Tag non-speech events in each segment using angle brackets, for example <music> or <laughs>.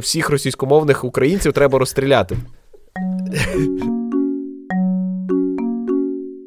Всіх російськомовних українців треба розстріляти.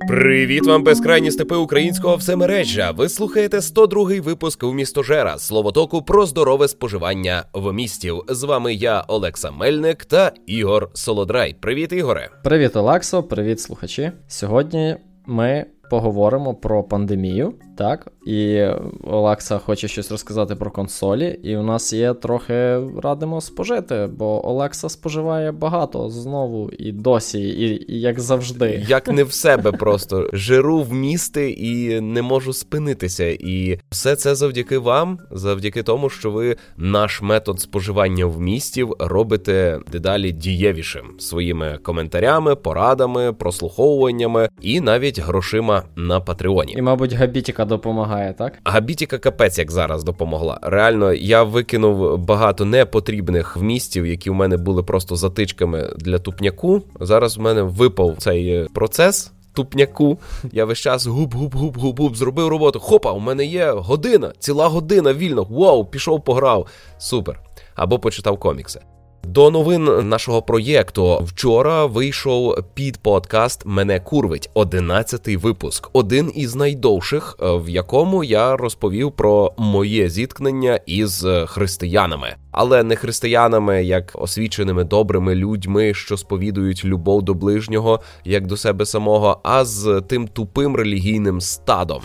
Привіт вам, безкрайні степи українського всемережжя. Ви слухаєте 102-й випуск у містожера словотоку про здорове споживання в містів. З вами я, Олекса Мельник та Ігор Солодрай. Привіт, Ігоре. Привіт, Олексо, привіт, слухачі. Сьогодні ми поговоримо про пандемію, так? І Олекса хоче щось розказати про консолі, і у нас є трохи радимо спожити, бо Олекса споживає багато знову і досі, і, і як завжди. Як не в себе просто жиру в місти і не можу спинитися. І все це завдяки вам, завдяки тому, що ви наш метод споживання в містів робите дедалі дієвішим своїми коментарями, порадами, прослуховуваннями і навіть грошима на Патреоні. І, мабуть, Габітіка допомагає, так? Габітіка капець як зараз допомогла. Реально, я викинув багато непотрібних вмістів, які в мене були просто затичками для тупняку. Зараз в мене випав цей е, процес. Тупняку, я весь час губ-губ-губ-губ-губ, зробив роботу. Хопа, у мене є година, ціла година вільно. Вау, пішов, пограв. Супер. Або почитав комікси. До новин нашого проєкту. Вчора вийшов під подкаст Мене курвить, одинадцятий випуск, один із найдовших, е, в якому я розповів про моє зіткнення із християнами, але не християнами, як освіченими добрими людьми, що сповідують любов до ближнього як до себе самого, а з тим тупим релігійним стадом.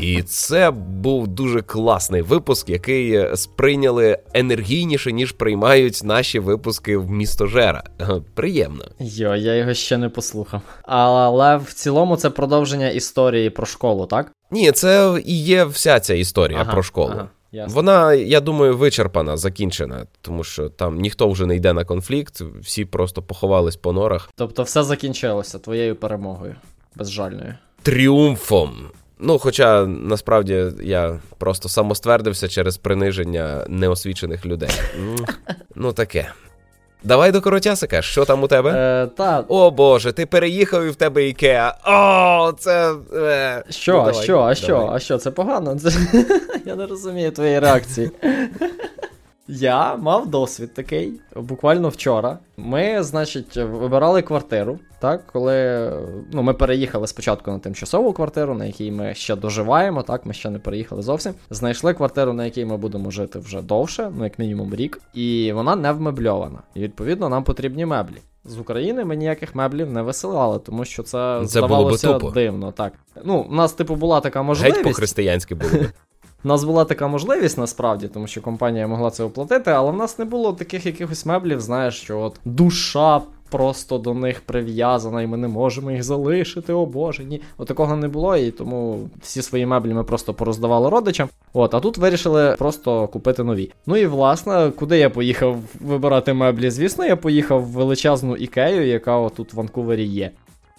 І це був дуже класний випуск, який сприйняли енергійніше ніж приймають наші випуски в містожера. <laughs> Приємно. Йо, я його ще не послухав. Але в цілому це продовження історії про школу, так? Ні, це і є вся ця історія ага, про школу. Ага. Ясно. Вона, я думаю, вичерпана, закінчена, тому що там ніхто вже не йде на конфлікт, всі просто поховались по норах. Тобто, все закінчилося твоєю перемогою, безжальною. Тріумфом. Ну, хоча насправді я просто самоствердився через приниження неосвічених людей. Ну, таке. Давай до коротясика, що там у тебе? Е, та... О Боже, ти переїхав і в тебе ікеа. О, це. Е. Що, ну, давай, що, а що, а що, це погано? Це... <laughs> Я не розумію твоєї реакції. <laughs> Я мав досвід такий, буквально вчора. Ми, значить, вибирали квартиру, так, коли ну, ми переїхали спочатку на тимчасову квартиру, на якій ми ще доживаємо, так, ми ще не переїхали зовсім. Знайшли квартиру, на якій ми будемо жити вже довше, ну як мінімум рік, і вона не вмебльована. І відповідно нам потрібні меблі. З України ми ніяких меблів не висилали, тому що це, це здавалося було дивно. Так. Ну, у нас, типу, була така можливість. Геть по-християнськи було. У нас була така можливість насправді, тому що компанія могла це оплатити, але в нас не було таких якихось меблів, знаєш, що от душа просто до них прив'язана, і ми не можемо їх залишити, о боже, ні. От не було, і тому всі свої меблі ми просто пороздавали родичам. От, а тут вирішили просто купити нові. Ну і власне, куди я поїхав вибирати меблі? Звісно, я поїхав в величезну ікею, яка отут в Ванкувері є.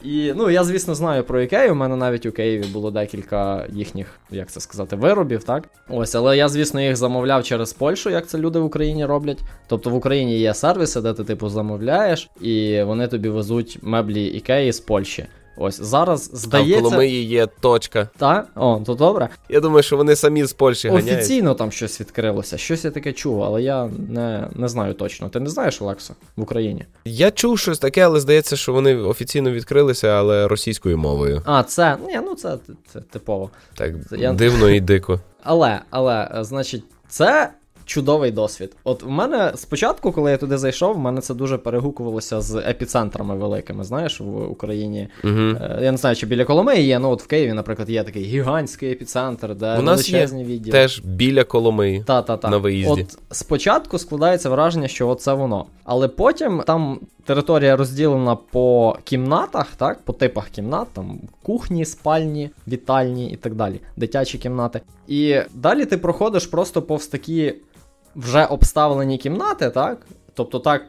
І ну я, звісно, знаю про Ікею. У мене навіть у Києві було декілька їхніх, як це сказати, виробів, так? Ось, але я, звісно, їх замовляв через Польщу, як це люди в Україні роблять. Тобто в Україні є сервіси, де ти типу замовляєш, і вони тобі везуть меблі Ікеї з Польщі. Ось зараз здається. В Коломиї є точка. Так? О, то добре. Я думаю, що вони самі з Польщі ганяють. Офіційно там щось відкрилося. Щось я таке чув, але я не не знаю точно. Ти не знаєш, Олексо, в Україні? Я чув щось таке, але здається, що вони офіційно відкрилися, але російською мовою. А, це. Ні, ну це, це типово. Так, я... дивно і дико. Але, але, значить, це чудовий досвід. От в мене спочатку, коли я туди зайшов, в мене це дуже перегукувалося з епіцентрами великими. Знаєш, в Україні. Угу. Я не знаю, чи біля Коломиї є. Ну от в Києві, наприклад, є такий гігантський епіцентр, де У нас є відділи. теж біля Коломиї. Та-та-та. На виїзді. От спочатку складається враження, що це воно. Але потім там територія розділена по кімнатах, так, по типах кімнат, там кухні, спальні, вітальні і так далі, дитячі кімнати. І далі ти проходиш просто повз такі вже обставлені кімнати, так? Тобто так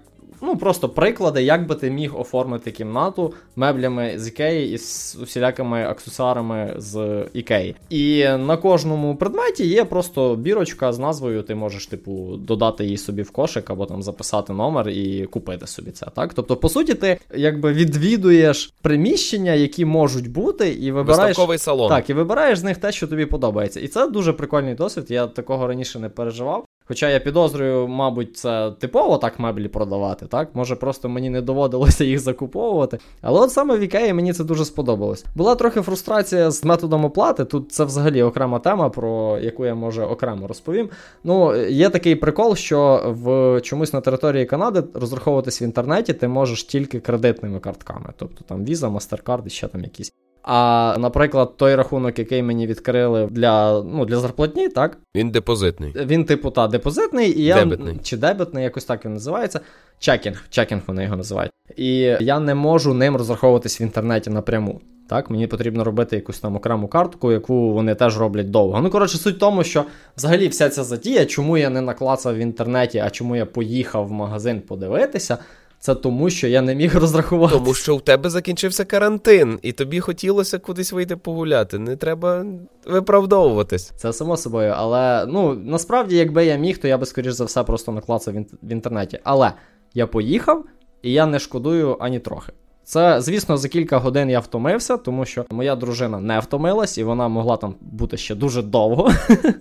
Ну, просто приклади, як би ти міг оформити кімнату меблями з Ікеї і з усілякими аксесуарами з Ікеї. І на кожному предметі є просто бірочка з назвою, ти можеш, типу, додати її собі в кошик або там записати номер і купити собі це. так? Тобто, по суті, ти якби відвідуєш приміщення, які можуть бути, і вибираєш салон. Так, і вибираєш з них те, що тобі подобається. І це дуже прикольний досвід. Я такого раніше не переживав. Хоча я підозрюю, мабуть, це типово так меблі продавати, так? Може, просто мені не доводилося їх закуповувати. Але от саме в Ікеї мені це дуже сподобалось. Була трохи фрустрація з методом оплати. Тут це взагалі окрема тема, про яку я може окремо розповім. Ну, є такий прикол, що в чомусь на території Канади розраховуватись в інтернеті ти можеш тільки кредитними картками, тобто там Visa, MasterCard і ще там якісь. А, наприклад, той рахунок, який мені відкрили для ну, для зарплатні, так? Він депозитний. Він, типу, та, депозитний, і я дебетний. чи дебетний, якось так він називається. Checking, checking вони його називають. І я не можу ним розраховуватись в інтернеті напряму. Так, мені потрібно робити якусь там окрему картку, яку вони теж роблять довго. Ну, коротше, суть в тому, що взагалі вся ця затія, чому я не наклацав в інтернеті, а чому я поїхав в магазин подивитися. Це тому, що я не міг розрахувати. Тому що у тебе закінчився карантин, і тобі хотілося кудись вийти погуляти. Не треба виправдовуватись. Це само собою, але ну насправді, якби я міг, то я би скоріш за все просто наклацав в інтернеті. Але я поїхав, і я не шкодую ані трохи. Це, звісно, за кілька годин я втомився, тому що моя дружина не втомилась, і вона могла там бути ще дуже довго.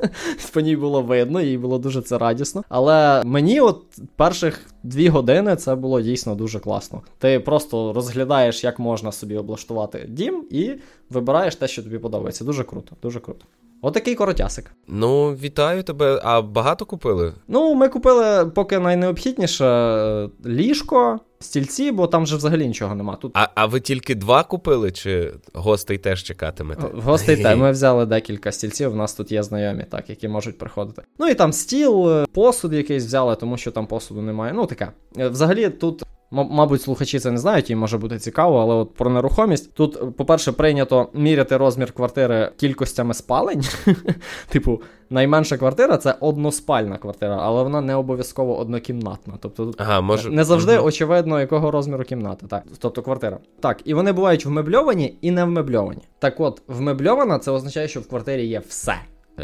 <laughs> По ній було видно, їй було дуже це радісно. Але мені, от перших дві години, це було дійсно дуже класно. Ти просто розглядаєш, як можна собі облаштувати дім, і вибираєш те, що тобі подобається. Дуже круто, дуже круто. Отакий коротясик. Ну, вітаю тебе. А багато купили? Ну, ми купили поки найнеобхідніше е, ліжко, стільці, бо там же взагалі нічого нема. Тут А а ви тільки два купили, чи гостей теж чекатимете? Гостей теж. <laughs> Ми взяли декілька стільців. У нас тут є знайомі, так, які можуть приходити. Ну і там стіл, е, посуд якийсь взяли, тому що там посуду немає. Ну таке. Е, взагалі, тут Мабуть, слухачі це не знають, їм може бути цікаво, але от про нерухомість. Тут, по-перше, прийнято міряти розмір квартири кількостями спалень. <laughs> Типу, найменша квартира це односпальна квартира, але вона не обов'язково однокімнатна. Тобто ага, може... не завжди очевидно, якого розміру кімната. Так, тобто квартира. Так, і вони бувають вмебльовані і не вмебльовані. Так от, вмебльована це означає, що в квартирі є все.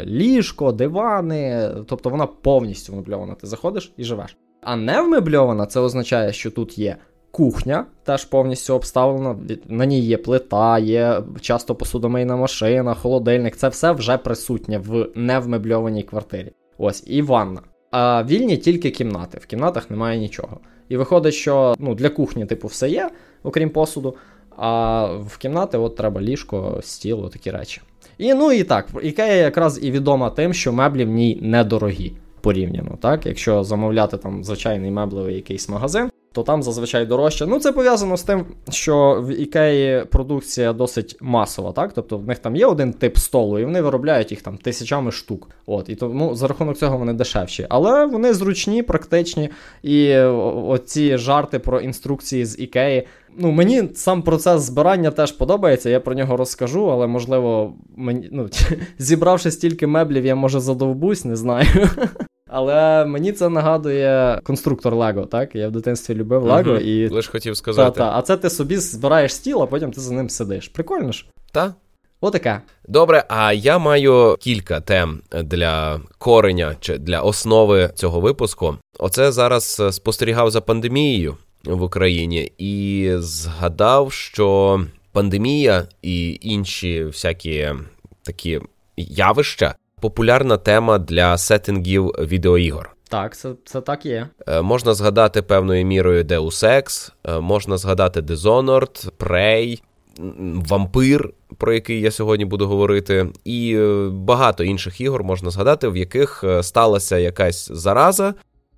Ліжко, дивани, тобто вона повністю вмебльована. Ти заходиш і живеш. А не вмебльована це означає, що тут є кухня, теж повністю обставлена. На ній є плита, є часто посудомийна машина, холодильник. Це все вже присутнє в невмебльованій квартирі. Ось, і ванна. А вільні тільки кімнати. В кімнатах немає нічого. І виходить, що ну, для кухні, типу, все є, окрім посуду. А в кімнати от треба ліжко, стіл, такі речі. І ну і так, Ікея якраз і відома тим, що меблі в ній недорогі порівняно. Так, Якщо замовляти там звичайний меблевий якийсь магазин, то там зазвичай дорожче. Ну, це пов'язано з тим, що в Ікеї продукція досить масова, так? Тобто в них там є один тип столу, і вони виробляють їх там тисячами штук. От, І тому за рахунок цього вони дешевші. Але вони зручні, практичні. І оці жарти про інструкції з Ікеї. Ну, мені сам процес збирання теж подобається, я про нього розкажу, але можливо, мені ну, <laughs> зібравши стільки меблів, я може задовбусь, не знаю. <laughs> Але мені це нагадує конструктор Лего, так? Я в дитинстві любив Лего угу, і. Лиш хотів сказати. Та, та. А це ти собі збираєш стіл, а потім ти за ним сидиш. Прикольно ж? Так. Отаке. Добре, а я маю кілька тем для кореня чи для основи цього випуску. Оце зараз спостерігав за пандемією в Україні і згадав, що пандемія і інші всякі такі явища популярна тема для сеттингів відеоігор. Так, це це так є. Е, можна згадати певною мірою Deus Ex, е, можна згадати Dishonored, Prey, Вампир, про який я сьогодні буду говорити, і е, багато інших ігор можна згадати, в яких сталася якась зараза.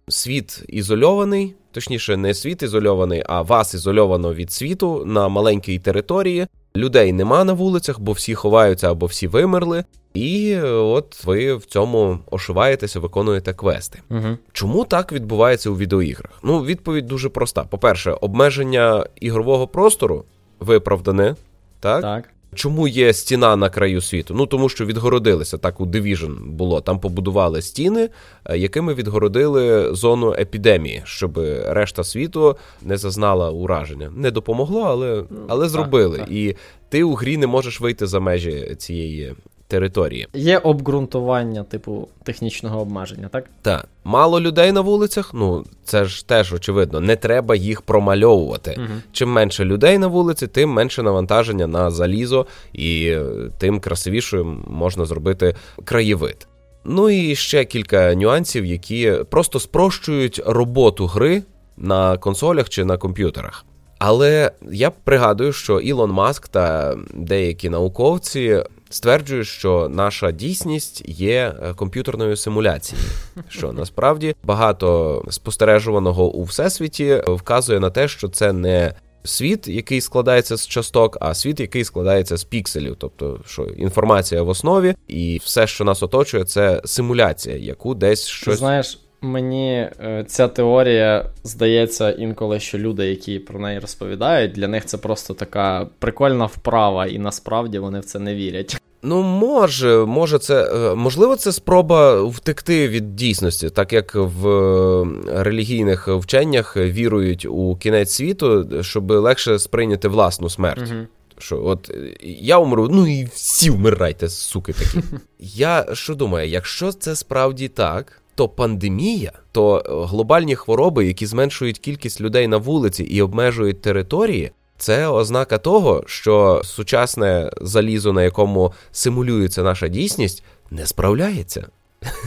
Світ ізольований, точніше, не світ ізольований, а вас ізольовано від світу на маленькій території. Людей нема на вулицях, бо всі ховаються або всі вимерли. І от ви в цьому ошиваєтеся, виконуєте квести. Угу. Чому так відбувається у відеоіграх? Ну, відповідь дуже проста. По-перше, обмеження ігрового простору виправдане. Так? Так. Чому є стіна на краю світу? Ну тому що відгородилися так у Division було. Там побудували стіни, е, якими відгородили зону епідемії, щоб решта світу не зазнала ураження. Не допомогло, але ну, але зробили. Так, так. І ти у грі не можеш вийти за межі цієї території. Є обґрунтування, типу, технічного обмеження, так? Так. Мало людей на вулицях, ну це ж теж очевидно, не треба їх промальовувати. Угу. Чим менше людей на вулиці, тим менше навантаження на залізо, і тим красивішою можна зробити краєвид. Ну і ще кілька нюансів, які просто спрощують роботу гри на консолях чи на комп'ютерах. Але я пригадую, що Ілон Маск та деякі науковці стверджують, що наша дійсність є е, комп'ютерною симуляцією. Що насправді багато спостережуваного у всесвіті вказує на те, що це не світ, який складається з часток, а світ, який складається з пікселів, тобто що інформація в основі, і все, що нас оточує, це симуляція, яку десь щось знаєш. Мені е, ця теорія здається інколи, що люди, які про неї розповідають, для них це просто така прикольна вправа, і насправді вони в це не вірять. Ну, може, може, це е, можливо, це спроба втекти від дійсності, так як в е, релігійних вченнях вірують у кінець світу, щоб легше сприйняти власну смерть. Угу. Що от я умру, ну і всі вмирайте, суки такі. <laughs> Я що думаю, якщо це справді так, то пандемія, то глобальні хвороби, які зменшують кількість людей на вулиці і обмежують території, це ознака того, що сучасне залізо, на якому симулюється наша дійсність, не справляється.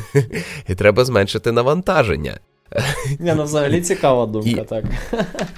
<laughs> І треба зменшити навантаження. Ні, ну взагалі цікава думка, і, так.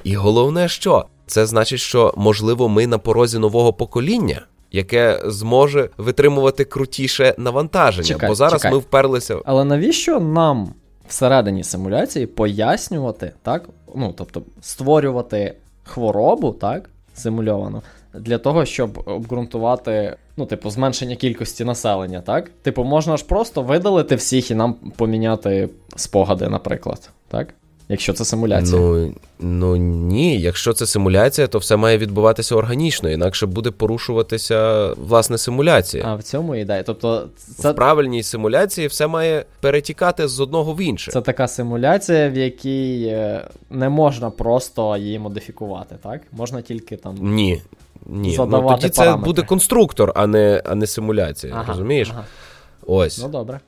І головне, що це значить, що можливо ми на порозі нового покоління, яке зможе витримувати крутіше навантаження. Чекай, Бо зараз чекай. ми вперлися. Але навіщо нам всередині симуляції пояснювати, так? Ну, тобто, створювати хворобу, так, симульовано, для того, щоб обґрунтувати, ну, типу, зменшення кількості населення, так? Типу, можна ж просто видалити всіх і нам поміняти спогади, наприклад, так? Якщо це симуляція. Ну ну ні, якщо це симуляція, то все має відбуватися органічно, інакше буде порушуватися власне симуляція. А в цьому ідея. Тобто, це... в правильній симуляції все має перетікати з одного в інше. Це така симуляція, в якій е, не можна просто її модифікувати, так? Можна тільки там. Ні. Ні, ну тоді це буде конструктор, а не а не симуляція. Ага, розумієш? Ага. Ось. Ну добре.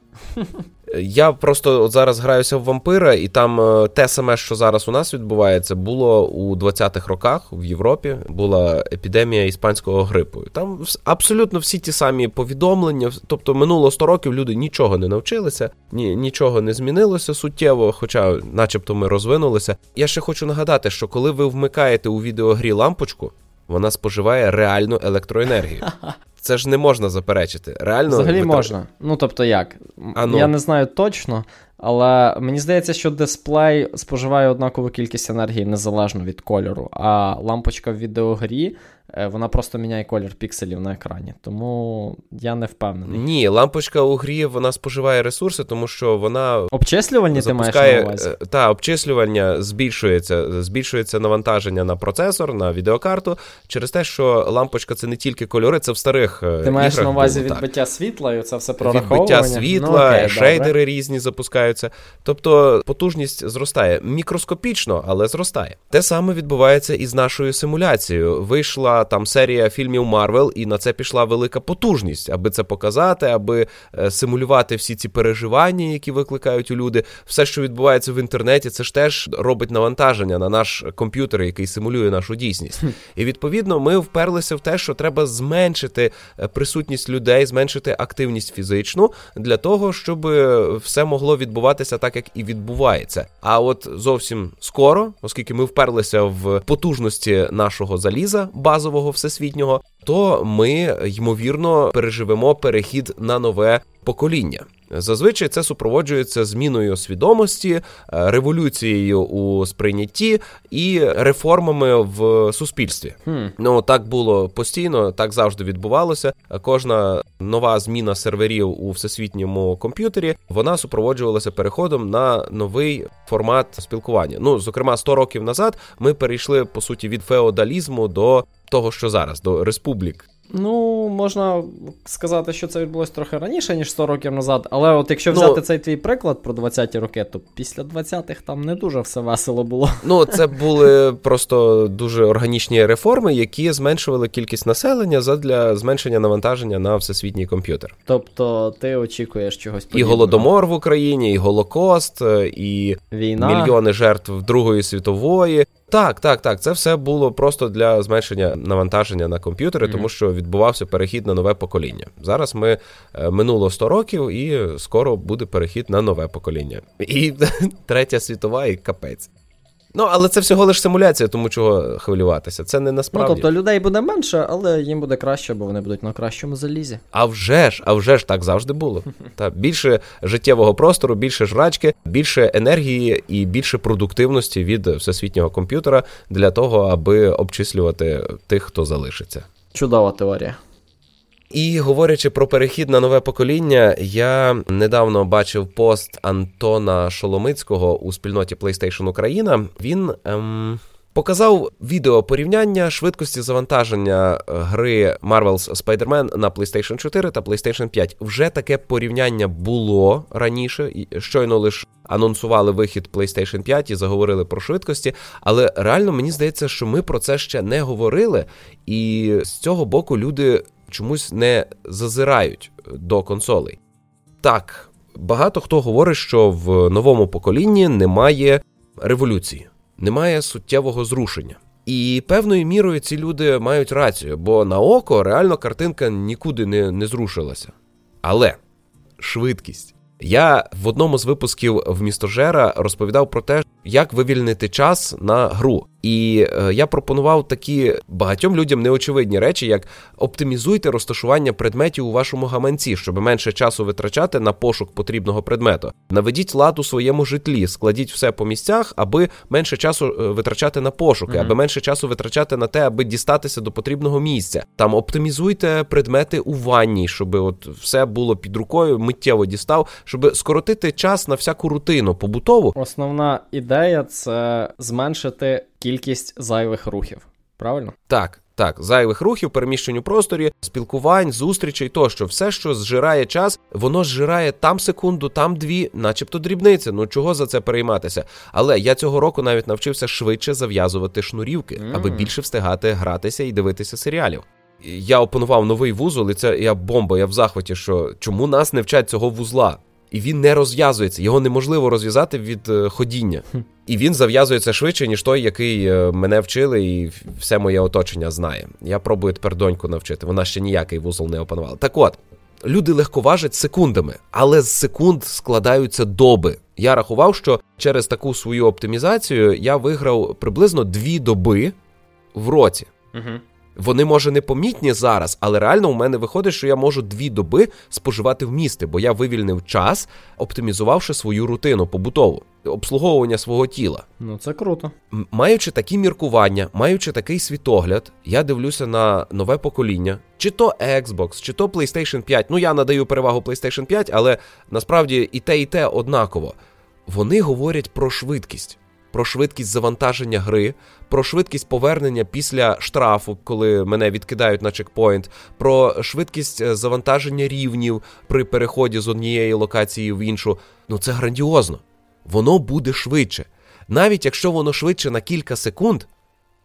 Я просто от зараз граюся в вампира, і там е, те саме, що зараз у нас відбувається, було у 20-х роках в Європі. Була епідемія іспанського грипу. Там абсолютно всі ті самі повідомлення. Тобто, минуло 100 років люди нічого не навчилися, ні, нічого не змінилося суттєво, хоча, начебто, ми розвинулися. Я ще хочу нагадати, що коли ви вмикаєте у відеогрі лампочку, вона споживає реальну електроенергію. <laughs> Це ж не можна заперечити. Реально Взагалі витр... можна. Ну тобто як? А ну. Я не знаю точно, але мені здається, що дисплей споживає однакову кількість енергії незалежно від кольору, а лампочка в відеогрі вона просто міняє колір пікселів на екрані. Тому я не впевнений. Ні, лампочка у грі вона споживає ресурси, тому що вона. Обчислювальні запускає, ти маєш на увазі? Е, та, обчислювання збільшується, збільшується навантаження на процесор, на відеокарту через те, що лампочка це не тільки кольори, це в старих. Е, ти маєш на увазі було, відбиття так. світла, і це все прораховування? Відбиття світла, ну, окей, шейдери добре. різні запускаються. Тобто потужність зростає. Мікроскопічно, але зростає. Те саме відбувається і з нашою симуляцією. Вийшла там серія фільмів Марвел, і на це пішла велика потужність, аби це показати, аби е, симулювати всі ці переживання, які викликають у люди. Все, що відбувається в інтернеті, це ж теж робить навантаження на наш комп'ютер, який симулює нашу дійсність. І відповідно ми вперлися в те, що треба зменшити е, присутність людей, зменшити активність фізичну для того, щоб все могло відбуватися так, як і відбувається. А от зовсім скоро, оскільки ми вперлися в потужності нашого заліза базового базового всесвітнього, то ми ймовірно переживемо перехід на нове покоління. Зазвичай це супроводжується зміною свідомості, е, революцією у сприйнятті і реформами в суспільстві. Hmm. Ну так було постійно, так завжди відбувалося. Кожна нова зміна серверів у всесвітньому комп'ютері вона супроводжувалася переходом на новий формат спілкування. Ну, зокрема, 100 років назад ми перейшли по суті від феодалізму до того, що зараз, до республік. Ну, можна сказати, що це відбулося трохи раніше, ніж 100 років назад. Але от якщо ну, взяти ну, цей твій приклад про 20-ті роки, то після 20-х там не дуже все весело було. Ну, це були просто дуже органічні реформи, які зменшували кількість населення задля зменшення навантаження на всесвітній комп'ютер. Тобто ти очікуєш чогось подібного? І голодомор в Україні, і Голокост, і Війна. мільйони жертв Другої світової. Так, так, так. Це все було просто для зменшення навантаження на комп'ютери, mm-hmm. тому що відбувався перехід на нове покоління. Зараз ми е, минуло 100 років, і скоро буде перехід на нове покоління. І <laughs> третя світова і капець. Ну, але це всього лише симуляція, тому чого хвилюватися. Це не насправді. Ну, тобто людей буде менше, але їм буде краще, бо вони будуть на кращому залізі. А вже ж, а вже ж так завжди було. <laughs> Та більше життєвого простору, більше жрачки, більше енергії і більше продуктивності від всесвітнього комп'ютера для того, аби обчислювати тих, хто залишиться. Чудова теорія. І говорячи про перехід на нове покоління, я недавно бачив пост Антона Шоломицького у спільноті PlayStation Україна. Він ем, показав відео порівняння швидкості завантаження гри Marvel's Spider-Man на PlayStation 4 та PlayStation 5. Вже таке порівняння було раніше, щойно лише анонсували вихід PlayStation 5 і заговорили про швидкості. Але реально мені здається, що ми про це ще не говорили, і з цього боку люди чомусь не зазирають до консолей. Так, багато хто говорить, що в новому поколінні немає революції, немає суттєвого зрушення. І певною мірою ці люди мають рацію, бо на око реально картинка нікуди не, не зрушилася. Але швидкість. Я в одному з випусків в містожера розповідав про те, як вивільнити час на гру. І е, я пропонував такі багатьом людям неочевидні речі, як оптимізуйте розташування предметів у вашому гаманці, щоб менше часу витрачати на пошук потрібного предмету. Наведіть лад у своєму житлі, складіть все по місцях, аби менше часу е, витрачати на пошуки, mm-hmm. аби менше часу витрачати на те, аби дістатися до потрібного місця. Там оптимізуйте предмети у ванні, щоб от все було під рукою, миттєво дістав, щоб скоротити час на всяку рутину побутову. Основна ідея це зменшити кількість зайвих рухів. Правильно? Так. Так, зайвих рухів, переміщень у просторі, спілкувань, зустрічей тощо, все, що зжирає час, воно зжирає там секунду, там дві, начебто дрібниці. Ну чого за це перейматися? Але я цього року навіть навчився швидше зав'язувати шнурівки, аби більше встигати гратися і дивитися серіалів. Я опанував новий вузол, і це я бомба. Я в захваті, що чому нас не вчать цього вузла? І він не розв'язується. Його неможливо розв'язати від е, ходіння. І він зав'язується швидше, ніж той, який е, мене вчили, і все моє оточення знає. Я пробую тепер доньку навчити. Вона ще ніякий вузол не опанувала. Так от. Люди легковажать секундами, але з секунд складаються доби. Я рахував, що через таку свою оптимізацію я виграв приблизно дві доби в році. Угу. Вони, може, непомітні зараз, але реально у мене виходить, що я можу дві доби споживати в місті, бо я вивільнив час, оптимізувавши свою рутину побутову, обслуговування свого тіла. Ну це круто. Маючи такі міркування, маючи такий світогляд, я дивлюся на нове покоління, чи то Xbox, чи то PlayStation 5. Ну я надаю перевагу PlayStation 5, але насправді і те, і те однаково. Вони говорять про швидкість про швидкість завантаження гри, про швидкість повернення після штрафу, коли мене відкидають на чекпоінт, про швидкість е, завантаження рівнів при переході з однієї локації в іншу. Ну це грандіозно. Воно буде швидше. Навіть якщо воно швидше на кілька секунд.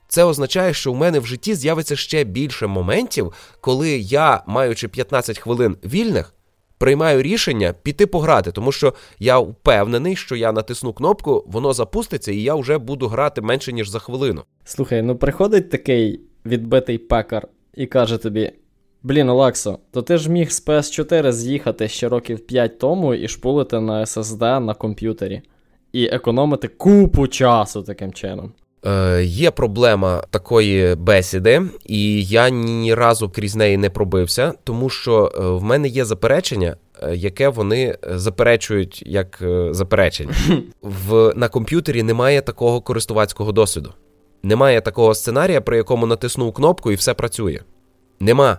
Це означає, що у мене в житті з'явиться ще більше моментів, коли я, маючи 15 хвилин вільних, приймаю рішення піти пограти, тому що я впевнений, що я натисну кнопку, воно запуститься, і я вже буду грати менше ніж за хвилину. Слухай, ну приходить такий відбитий пекар і каже тобі: Блін, Олексо, то ти ж міг з PS4 з'їхати ще років 5 тому і шпулити на SSD на комп'ютері, і економити купу часу таким чином. Е, Є проблема такої бесіди, і я ні разу крізь неї не пробився, тому що е, в мене є заперечення, е, яке вони заперечують як е, заперечення. <laughs> В, На комп'ютері немає такого користувацького досвіду. Немає такого сценарія, при якому натиснув кнопку і все працює. Нема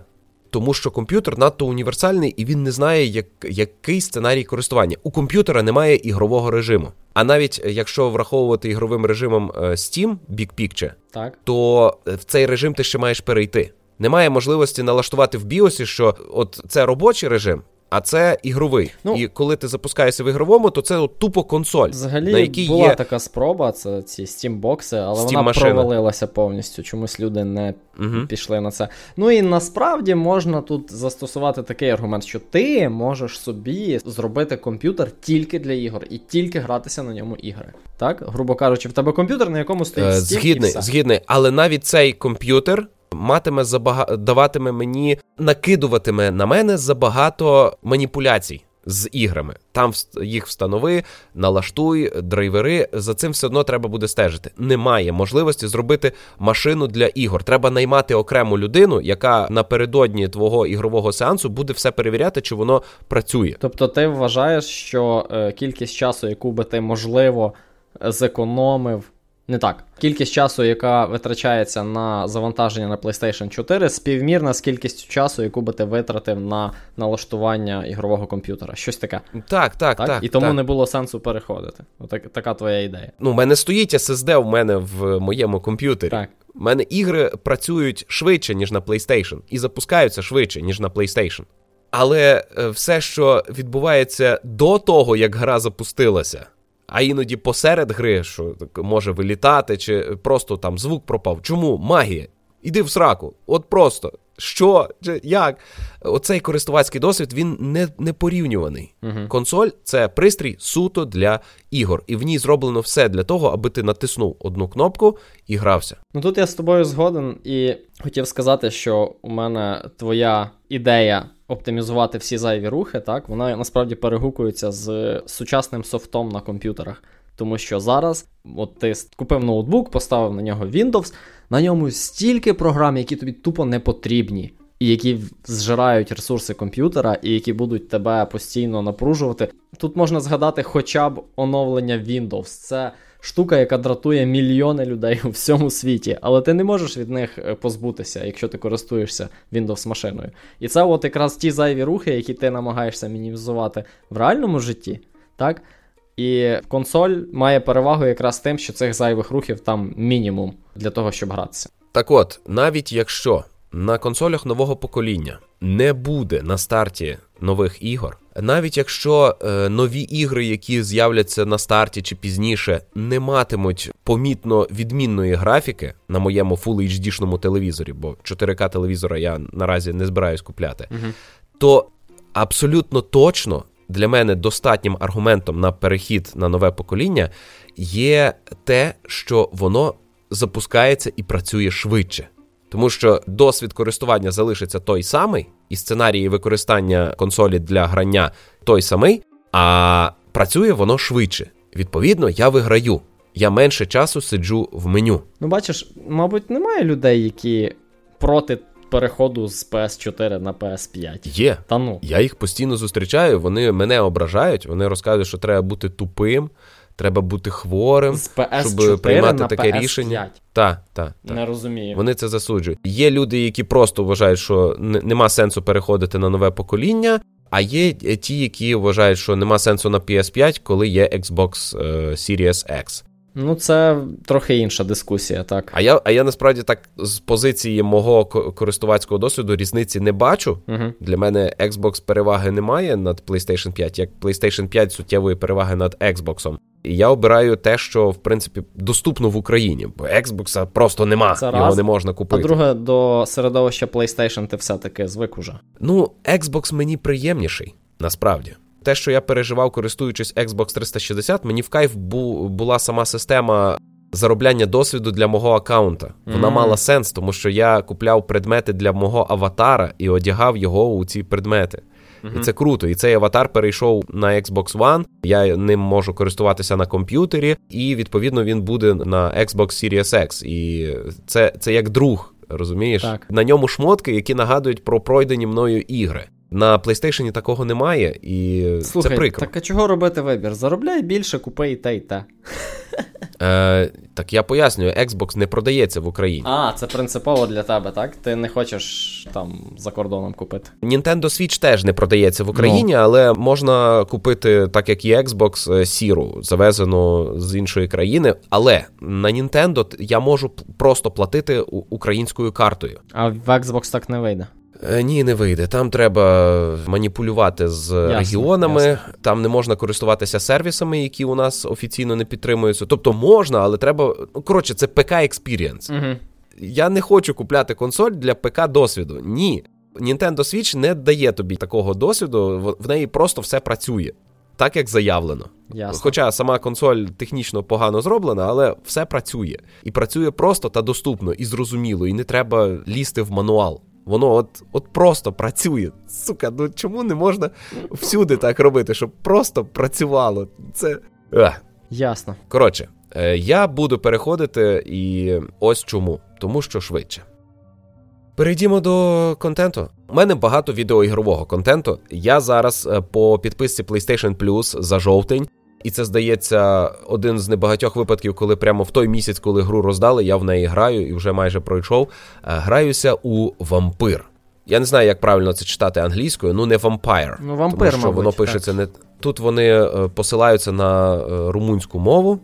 тому що комп'ютер надто універсальний і він не знає, як, який сценарій користування. У комп'ютера немає ігрового режиму. А навіть е, якщо враховувати ігровим режимом е, Steam Big Picture, так. то е, в цей режим ти ще маєш перейти. Немає можливості налаштувати в біосі, що от це робочий режим, а це ігровий. Ну, І коли ти запускаєшся в ігровому, то це от тупо консоль. Взагалі на якій була є... така спроба, це ці Steam-бокси, але Steam вона провалилася повністю. Чомусь люди не угу. пішли на це. Ну і насправді можна тут застосувати такий аргумент, що ти можеш собі зробити комп'ютер тільки для ігор і тільки гратися на ньому ігри. Так, грубо кажучи, в тебе комп'ютер, на якому стоїть Steam Згідний, і все. згідний, але навіть цей комп'ютер матиме забага... даватиме мені, накидуватиме на мене забагато маніпуляцій. З іграми. Там їх встанови, налаштуй, драйвери. За цим все одно треба буде стежити. Немає можливості зробити машину для ігор. Треба наймати окрему людину, яка напередодні твого ігрового сеансу буде все перевіряти, чи воно працює. Тобто, ти вважаєш, що е, кількість часу, яку би ти можливо зекономив не так. Кількість часу, яка витрачається на завантаження на PlayStation 4, співмірна з кількістю часу, яку би ти витратив на налаштування ігрового комп'ютера. Щось таке. Так, так, так. І тому так. не було сенсу переходити. Отак, така твоя ідея. Ну, у мене стоїть SSD в мене в моєму комп'ютері. Так. У мене ігри працюють швидше, ніж на PlayStation, і запускаються швидше, ніж на PlayStation. Але е, все, що відбувається до того, як гра запустилася а іноді посеред гри, що може вилітати, чи просто там звук пропав. Чому? Магія. Іди в сраку. От просто. Що, чи як? Оцей користувацький досвід він не не порівнюваний. uh Консоль це пристрій суто для ігор, і в ній зроблено все для того, аби ти натиснув одну кнопку і грався. Ну тут я з тобою згоден і хотів сказати, що у мене твоя ідея оптимізувати всі зайві рухи, так, вона насправді перегукується з сучасним софтом на комп'ютерах. Тому що зараз, от ти купив ноутбук, поставив на нього Windows, на ньому стільки програм, які тобі тупо не потрібні, і які зжирають ресурси комп'ютера, і які будуть тебе постійно напружувати. Тут можна згадати хоча б оновлення Windows. Це штука, яка дратує мільйони людей у всьому світі, але ти не можеш від них е, позбутися, якщо ти користуєшся Windows машиною. І це от якраз ті зайві рухи, які ти намагаєшся мінімізувати в реальному житті, так? І консоль має перевагу якраз тим, що цих зайвих рухів там мінімум для того, щоб гратися. Так от, навіть якщо на консолях нового покоління не буде на старті нових ігор, навіть якщо е, нові ігри, які з'являться на старті чи пізніше, не матимуть помітно відмінної графіки на моєму Full HD-шному телевізорі, бо 4К телевізора я наразі не збираюсь купляти, угу. то абсолютно точно для мене достатнім аргументом на перехід на нове покоління є те, що воно запускається і працює швидше. Тому що досвід користування залишиться той самий, і сценарії використання консолі для грання той самий, а працює воно швидше. Відповідно, я виграю. Я менше часу сиджу в меню. Ну, бачиш, мабуть, немає людей, які проти переходу з PS4 на PS5. Є. Та ну. Я їх постійно зустрічаю, вони мене ображають, вони розказують, що треба бути тупим. Треба бути хворим, з PS4 щоб приймати на таке PS5. рішення. Так, так. Та. Не розумію. Вони це засуджують. Є люди, які просто вважають, що нема сенсу переходити на нове покоління. А є ті, які вважають, що нема сенсу на PS5, коли є Xbox е, Series X. Ну, це трохи інша дискусія, так. А я а я насправді так з позиції мого користувацького досвіду різниці не бачу. Угу. Для мене Xbox переваги немає над PlayStation 5, як PlayStation 5 суттєвої переваги над Xbox. І я обираю те, що в принципі доступно в Україні, бо Xbox просто нема, Це його раз. не можна купити. А друге, до середовища PlayStation ти все-таки звик уже. Ну, Xbox мені приємніший, насправді. Те, що я переживав, користуючись Xbox 360, мені в кайф бу- була сама система заробляння досвіду для мого аккаунта. Вона mm. мала сенс, тому що я купляв предмети для мого аватара і одягав його у ці предмети. Mm-hmm. І це круто. І цей аватар перейшов на Xbox One. Я ним можу користуватися на комп'ютері, і відповідно він буде на Xbox Series X. І це, це як друг. Розумієш? Так. На ньому шмотки, які нагадують про пройдені мною ігри. На PlayStation такого немає, і Слухай, це прикро. Так а чого робити вибір? Заробляй більше, купи і те, і те. Е, Так я пояснюю, Xbox не продається в Україні. А, це принципово для тебе, так? Ти не хочеш там за кордоном купити. Nintendo Switch теж не продається в Україні, no. Ну. але можна купити, так як і Xbox, сіру, завезену з іншої країни. Але на Nintendo я можу просто платити українською картою. А в Xbox так не вийде. Е, ні, не вийде. Там треба маніпулювати з ясно, регіонами, ясно. там не можна користуватися сервісами, які у нас офіційно не підтримуються. Тобто можна, але треба. Ну, коротше, це ПК Experience. Угу. Я не хочу купляти консоль для ПК досвіду. Ні. Nintendo Switch не дає тобі такого досвіду, в неї просто все працює. Так, як заявлено. Ясно. Хоча сама консоль технічно погано зроблена, але все працює. І працює просто та доступно, і зрозуміло, і не треба лізти в мануал. Воно от от просто працює. Сука, ну чому не можна всюди так робити, щоб просто працювало? Це. Ах. Ясно. Коротше, е, я буду переходити, і ось чому. Тому що швидше. Перейдімо до контенту. У мене багато відеоігрового контенту. Я зараз е, по підписці PlayStation Plus за жовтень. І це здається один з небагатьох випадків, коли прямо в той місяць, коли гру роздали, я в неї граю і вже майже пройшов. Е, граюся у вампир. Я не знаю, як правильно це читати англійською, ну не вампир. Ну, вампир, тому що мабуть, воно пишеться не тут. Вони е, посилаються на е, румунську мову,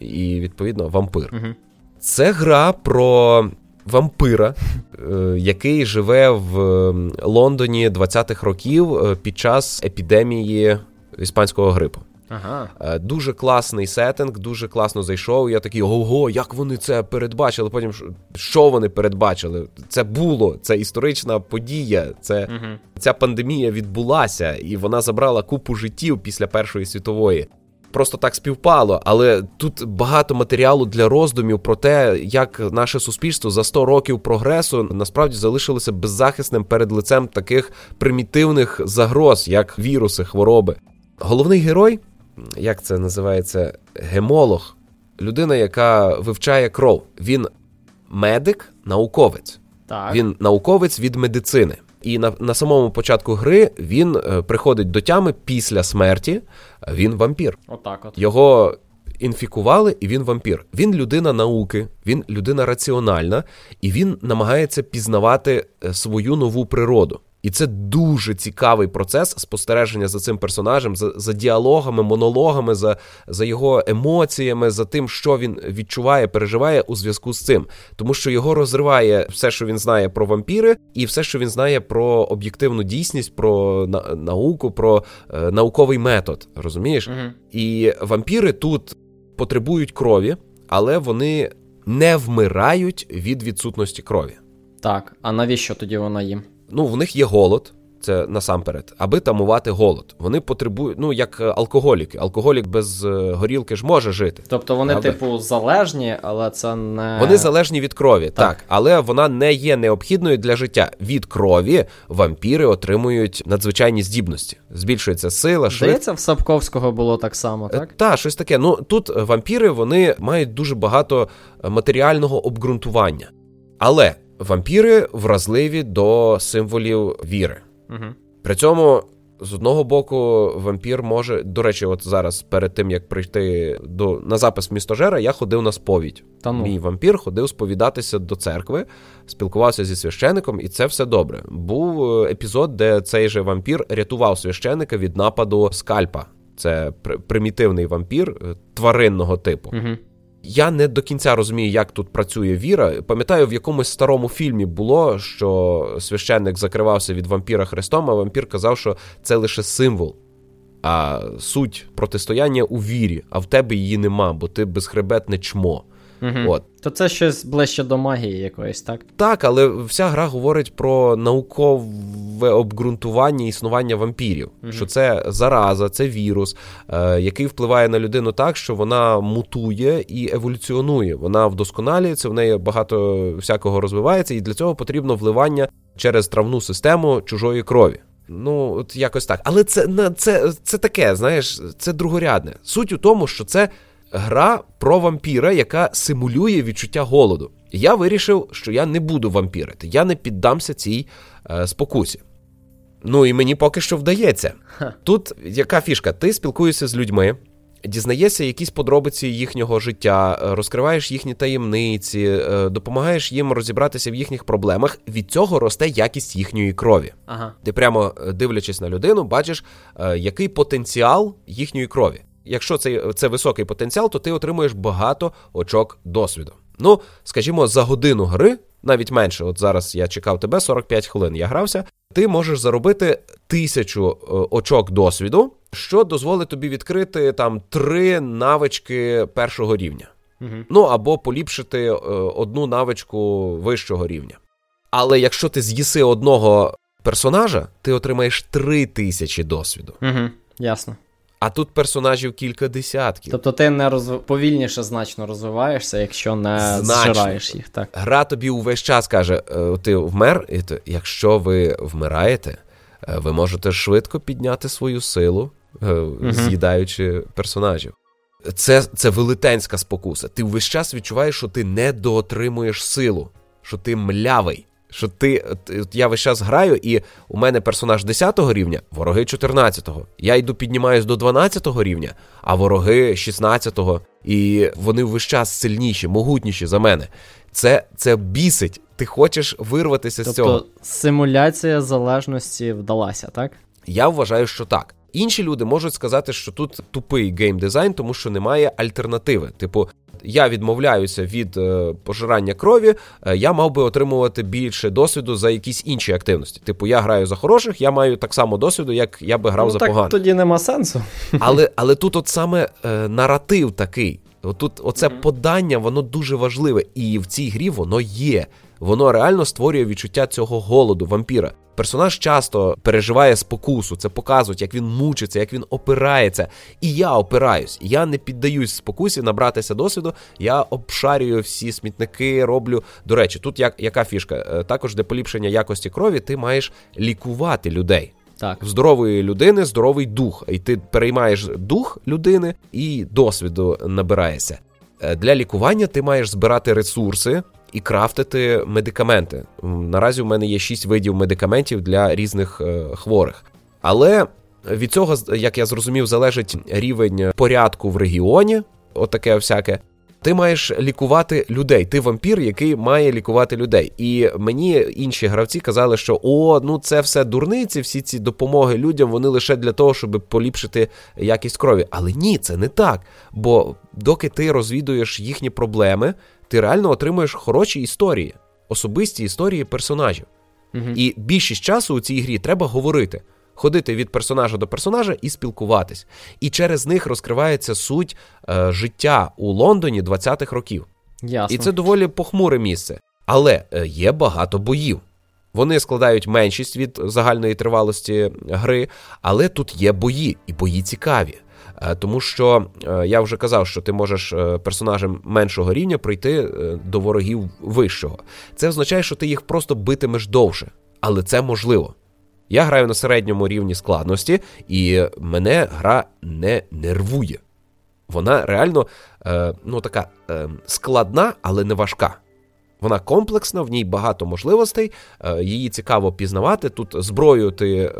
і відповідно вампир. Угу. Це гра про вампира, який живе в Лондоні 20-х років під час епідемії іспанського грипу. Ага. Е, дуже класний сеттинг, дуже класно зайшов. Я такий, ого, як вони це передбачили. Потім що вони передбачили? Це було, це історична подія. Це угу. Ця пандемія відбулася, і вона забрала купу життів після Першої світової. Просто так співпало, але тут багато матеріалу для роздумів про те, як наше суспільство за 100 років прогресу насправді залишилося беззахисним перед лицем таких примітивних загроз, як віруси, хвороби. Головний герой як це називається, гемолог, людина, яка вивчає кров. Він медик, науковець. Так. Він науковець від медицини. І на на самому початку гри він е, приходить до тями після смерті. Він вампір. Отак от. Його інфікували, і він вампір. Він людина науки, він людина раціональна, і він намагається пізнавати е, свою нову природу. І це дуже цікавий процес спостереження за цим персонажем, за за діалогами, монологами, за за його емоціями, за тим, що він відчуває, переживає у зв'язку з цим. Тому що його розриває все, що він знає про вампіри, і все, що він знає про об'єктивну дійсність, про на, науку, про е, науковий метод. Розумієш? Угу. І вампіри тут потребують крові, але вони не вмирають від відсутності крові. Так, а навіщо тоді вона їм? Ну, в них є голод. Це насамперед, аби тамувати голод. Вони потребують, ну як алкоголіки. Алкоголік без е, горілки ж може жити. Тобто вони, правда? типу, залежні, але це не вони залежні від крові, так. так, але вона не є необхідною для життя. Від крові вампіри отримують надзвичайні здібності. Збільшується сила, швидкість. Здається, в Сапковського було так само, так? Так, щось таке. Ну тут вампіри вони мають дуже багато матеріального обґрунтування. Але вампіри вразливі до символів віри. Угу. При цьому. З одного боку, вампір може. До речі, от зараз, перед тим як прийти до на запис містожера, я ходив на сповідь. Та ну. Мій вампір ходив сповідатися до церкви, спілкувався зі священником, і це все добре. Був е, епізод, де цей же вампір рятував священика від нападу скальпа. Це примітивний вампір е, тваринного типу. Угу. Я не до кінця розумію, як тут працює віра. Пам'ятаю, в якомусь старому фільмі було, що священник закривався від вампіра Христом, а вампір казав, що це лише символ, а суть протистояння у вірі, а в тебе її нема, бо ти безхребетне чмо. Угу. От. То це щось ближче до магії якоїсь, так? Так, але вся гра говорить про наукове обґрунтування існування вампірів. Угу. Що це зараза, це вірус, е, який впливає на людину так, що вона мутує і еволюціонує. Вона вдосконалюється, в неї багато всякого розвивається, і для цього потрібно вливання через травну систему чужої крові. Ну, от якось так. Але це це, це таке, знаєш, це другорядне. Суть у тому, що це гра про вампіра, яка симулює відчуття голоду. я вирішив, що я не буду вампірити, я не піддамся цій е, спокусі. Ну і мені поки що вдається. Тут яка фішка? Ти спілкуєшся з людьми, дізнаєшся якісь подробиці їхнього життя, е, розкриваєш їхні таємниці, е, допомагаєш їм розібратися в їхніх проблемах. Від цього росте якість їхньої крові. Ага. Ти прямо е, дивлячись на людину, бачиш, який потенціал їхньої крові якщо це, це високий потенціал, то ти отримуєш багато очок досвіду. Ну, скажімо, за годину гри навіть менше. От зараз я чекав тебе 45 хвилин. Я грався. Ти можеш заробити тисячу е, очок досвіду, що дозволить тобі відкрити там три навички першого рівня. Угу. Ну або поліпшити е, одну навичку вищого рівня. Але якщо ти з'їси одного персонажа, ти отримаєш три тисячі досвіду. Угу, Ясно. А тут персонажів кілька десятків. Тобто ти не розв... повільніше значно розвиваєшся, якщо не значно. зжираєш їх. так. Гра тобі увесь час каже: «Е, ти вмер, і то, якщо ви вмираєте, е, ви можете швидко підняти свою силу, угу. з'їдаючи персонажів. Це це велетенська спокуса. Ти весь час відчуваєш, що ти не доотримуєш силу, що ти млявий. Що ти, от я весь час граю, і у мене персонаж 10 рівня, вороги 14-го. Я йду піднімаюсь до 12 рівня, а вороги 16-го. І вони весь час сильніші, могутніші за мене. Це це бісить. Ти хочеш вирватися тобто, з цього. Тобто симуляція залежності вдалася, так? Я вважаю, що так. Інші люди можуть сказати, що тут тупий геймдизайн, тому що немає альтернативи. Типу, я відмовляюся від е, пожирання крові, е, я мав би отримувати більше досвіду за якісь інші активності. Типу, я граю за хороших, я маю так само досвіду, як я би грав ну, за так поганих. Тоді нема сенсу. Але але тут, от саме е, наратив такий. Тут оце mm-hmm. подання, воно дуже важливе, і в цій грі воно є. Воно реально створює відчуття цього голоду вампіра. Персонаж часто переживає спокусу, це показують, як він мучиться, як він опирається. І я опираюсь. Я не піддаюсь спокусі набратися досвіду. Я обшарюю всі смітники, роблю. До речі, тут як, яка фішка? Е, також для поліпшення якості крові ти маєш лікувати людей. Так. В здорової людини здоровий дух. І ти переймаєш дух людини і досвіду набираєшся. Е, для лікування ти маєш збирати ресурси, і крафтити медикаменти. Наразі у мене є шість видів медикаментів для різних е, хворих. Але від цього, як я зрозумів, залежить рівень порядку в регіоні, отаке всяке. Ти маєш лікувати людей. Ти вампір, який має лікувати людей. І мені інші гравці казали, що о, ну це все дурниці, всі ці допомоги людям, вони лише для того, щоб поліпшити якість крові. Але ні, це не так. Бо доки ти розвідуєш їхні проблеми, ти реально отримуєш хороші історії, особисті історії персонажів. Угу. І більшість часу у цій грі треба говорити, ходити від персонажа до персонажа і спілкуватись. І через них розкривається суть е, життя у Лондоні 20-х років. Ясно. І це доволі похмуре місце. Але е, є багато боїв. Вони складають меншість від загальної тривалості гри, але тут є бої, і бої цікаві. Е, тому що е, я вже казав, що ти можеш е, персонажем меншого рівня прийти до ворогів вищого. Це означає, що ти їх просто битимеш довше, але це можливо. Я граю на середньому рівні складності, і мене гра не нервує. Вона реально ну, така складна, але не важка. Вона комплексна, в ній багато можливостей, її цікаво пізнавати. Тут зброю ти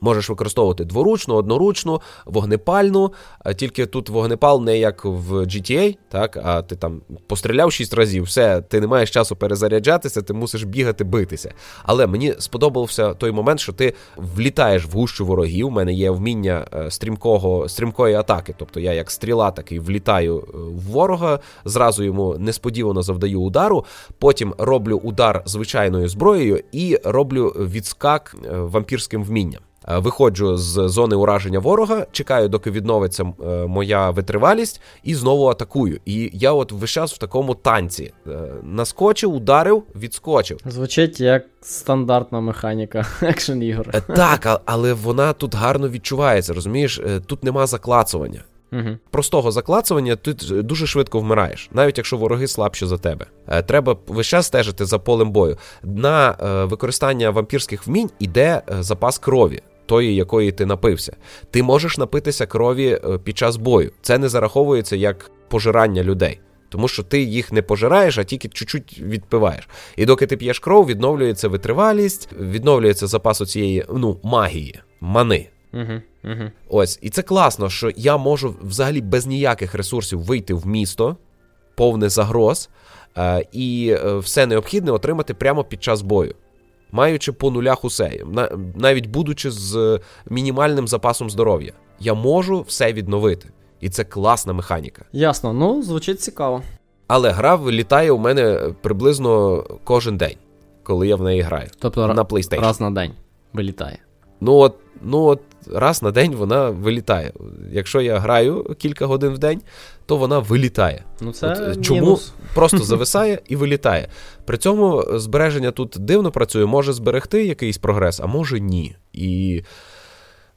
Можеш використовувати дворучну, одноручну, вогнепальну, тільки тут вогнепал не як в GTA, так, а ти там постріляв шість разів, все, ти не маєш часу перезаряджатися, ти мусиш бігати, битися. Але мені сподобався той момент, що ти влітаєш в гущу ворогів. У мене є вміння е, стрімкого, стрімкої атаки. Тобто я як стріла такий влітаю е, в ворога, зразу йому несподівано завдаю удару, потім роблю удар звичайною зброєю і роблю відскак е, вампірським вмінням. Е, виходжу з зони ураження ворога, чекаю, доки відновиться е, моя витривалість, і знову атакую. І я от весь час в такому танці е, наскочив, ударив, відскочив. Звучить як стандартна механіка <laughs> екшен ігор. Так, але вона тут гарно відчувається. Розумієш, тут нема заклацування. Угу. Простого заклацування ти дуже швидко вмираєш, навіть якщо вороги слабші за тебе. Треба весь час стежити за полем бою. На використання вампірських вмінь іде запас крові тої, якої ти напився. Ти можеш напитися крові е, під час бою. Це не зараховується як пожирання людей. Тому що ти їх не пожираєш, а тільки чуть-чуть відпиваєш. І доки ти п'єш кров, відновлюється витривалість, відновлюється запас цієї ну, магії, мани. Угу, угу. Ось, і це класно, що я можу взагалі без ніяких ресурсів вийти в місто, повне загроз, е, і е, все необхідне отримати прямо під час бою маючи по нулях усе, навіть будучи з мінімальним запасом здоров'я, я можу все відновити. І це класна механіка. Ясно, ну звучить цікаво. Але гра вилітає у мене приблизно кожен день, коли я в неї граю. Тобто на PlayStation. раз на день вилітає. Ну от, ну от раз на день вона вилітає. Якщо я граю кілька годин в день, то вона вилітає. Ну це от, е, Чому мінус. просто зависає і вилітає. При цьому збереження тут дивно працює, може зберегти якийсь прогрес, а може ні. І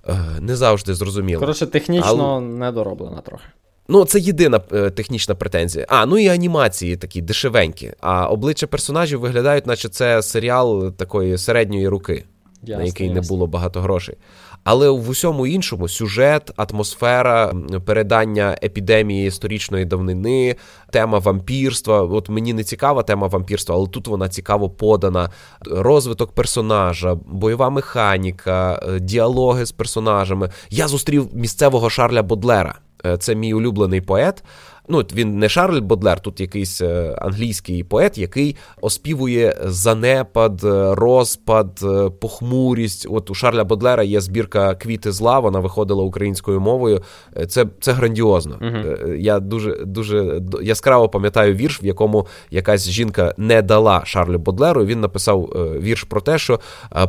е, не завжди зрозуміло. Коротше, технічно Але... недороблена трохи. Ну, це єдина е, технічна претензія. А, ну і анімації такі дешевенькі. А обличчя персонажів виглядають, наче це серіал такої середньої руки, ясно, на який ясно. не було багато грошей. Але в усьому іншому сюжет, атмосфера, передання епідемії історичної давнини, тема вампірства. От мені не цікава тема вампірства, але тут вона цікаво подана. Розвиток персонажа, бойова механіка, е, діалоги з персонажами. Я зустрів місцевого Шарля Бодлера. Е, це мій улюблений поет. Ну, він не Шарль Бодлер, тут якийсь е, англійський поет, який оспівує занепад, е, розпад, похмурість. От у Шарля Бодлера є збірка Квіти зла, вона виходила українською мовою. Це це грандіозно. uh Я дуже дуже яскраво пам'ятаю вірш, в якому якась жінка не дала Шарлю Бодлеру. Він написав вірш про те, що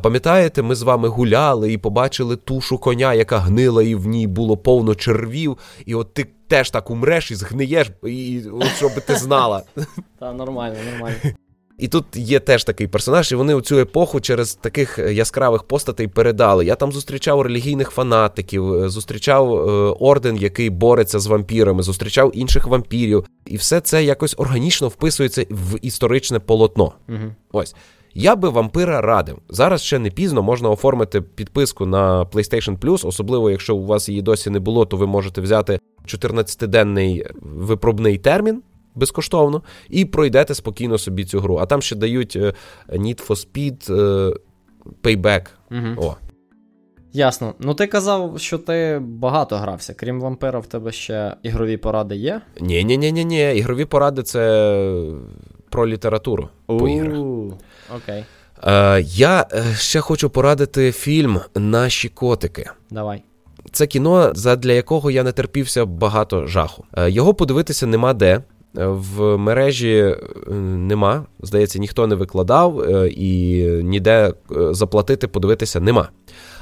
пам'ятаєте, ми з вами гуляли і побачили тушу коня, яка гнила, і в ній було повно червів. І от ти теж так умреш і згниєш, і от щоб ти знала. <laughs> Та нормально, нормально. І тут є теж такий персонаж, і вони у цю епоху через таких яскравих постатей передали. Я там зустрічав релігійних фанатиків, е, зустрічав е, орден, який бореться з вампірами, зустрічав інших вампірів. І все це якось органічно вписується в історичне полотно. Угу. Ось. Я би вампира радив. Зараз ще не пізно можна оформити підписку на PlayStation Plus, особливо якщо у вас її досі не було, то ви можете взяти 14-денний випробний термін. Безкоштовно, і пройдете спокійно собі цю гру. А там ще дають е, Need for Speed е, Payback. Угу. О. Ясно. Ну, ти казав, що ти багато грався. Крім вампира, в тебе ще ігрові поради є? Ні, ні, ні, ні, ні. Ігрові поради це про літературу. по іграх. Окей. Е, Я е, ще хочу порадити фільм Наші котики. Давай. Це кіно, задля якого я не терпівся багато жаху. Е, його подивитися нема де. Е, в мережі нема. Здається, ніхто не викладав і ніде заплатити, подивитися нема.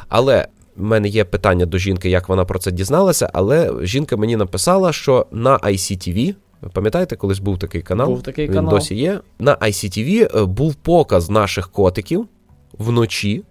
Але в мене є питання до жінки, як вона про це дізналася. Але жінка мені написала, що на ICTV Пам'ятаєте, колись був такий канал? Був такий Він канал. досі є. На ICTV е, був показ наших котиків вночі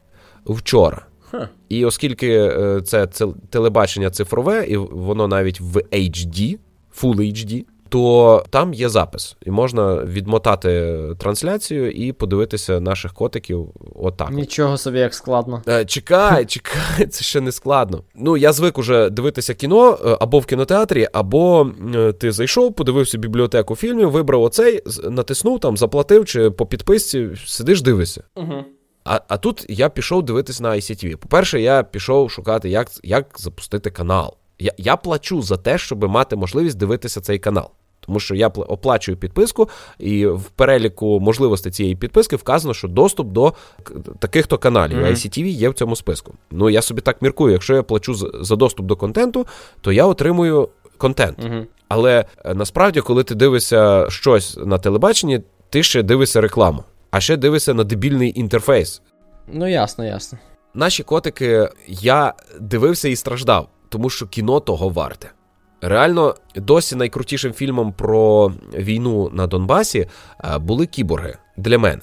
вчора. Ха. І оскільки е, це телебачення цифрове, і воно навіть в HD, Full HD, то там є запис, і можна відмотати трансляцію і подивитися наших котиків. Отак. Нічого собі, як складно. Е, чекай, <laughs> чекай, це ще не складно. Ну я звик уже дивитися кіно е, або в кінотеатрі, або е, ти зайшов, подивився бібліотеку фільмів, вибрав оцей, натиснув там, заплатив чи по підписці, сидиш, дивишся. Угу. А а тут я пішов дивитися на ICTV. По-перше, я пішов шукати, як як запустити канал. Я я плачу за те, щоб мати можливість дивитися цей канал. Тому що я оплачую підписку, і в переліку можливостей цієї підписки вказано, що доступ до таких то каналів. Mm-hmm. ICTV є в цьому списку. Ну я собі так міркую, якщо я плачу за доступ до контенту, то я отримую контент. Mm-hmm. Але е, насправді, коли ти дивишся щось на телебаченні, ти ще дивишся рекламу, а ще дивишся на дебільний інтерфейс. Ну ясно, ясно. Наші котики я дивився і страждав тому що кіно того варте. Реально, досі найкрутішим фільмом про війну на Донбасі е, були кіборги для мене.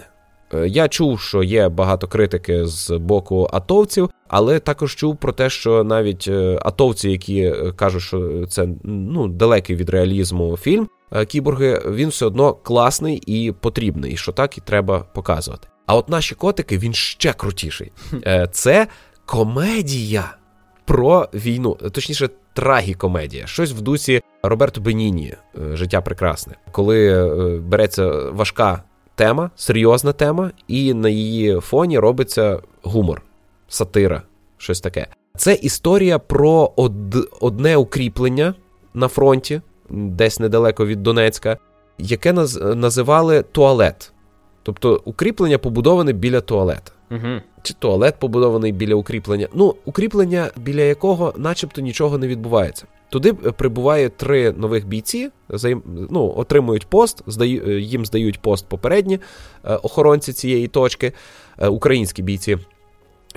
Е, я чув, що є багато критики з боку атовців, але також чув про те, що навіть е, атовці, які кажуть, що це ну далекий від реалізму фільм, кіборги, він все одно класний і потрібний, і що так і треба показувати. А от наші котики він ще крутіший. <laughs> Це комедія про війну, точніше, трагікомедія. Щось в дусі Роберто Беніні, е, життя прекрасне, коли е, береться важка тема, серйозна тема, і на її фоні робиться гумор, сатира, щось таке. Це історія про од... одне укріплення на фронті, десь недалеко від Донецька, яке наз... називали туалет. Тобто укріплення побудоване біля туалета. Угу. Чи туалет побудований біля укріплення. Ну, укріплення, біля якого начебто нічого не відбувається. Туди прибуває три нових бійці, ну, отримують пост, здаю, їм здають пост попередні охоронці цієї точки, українські бійці.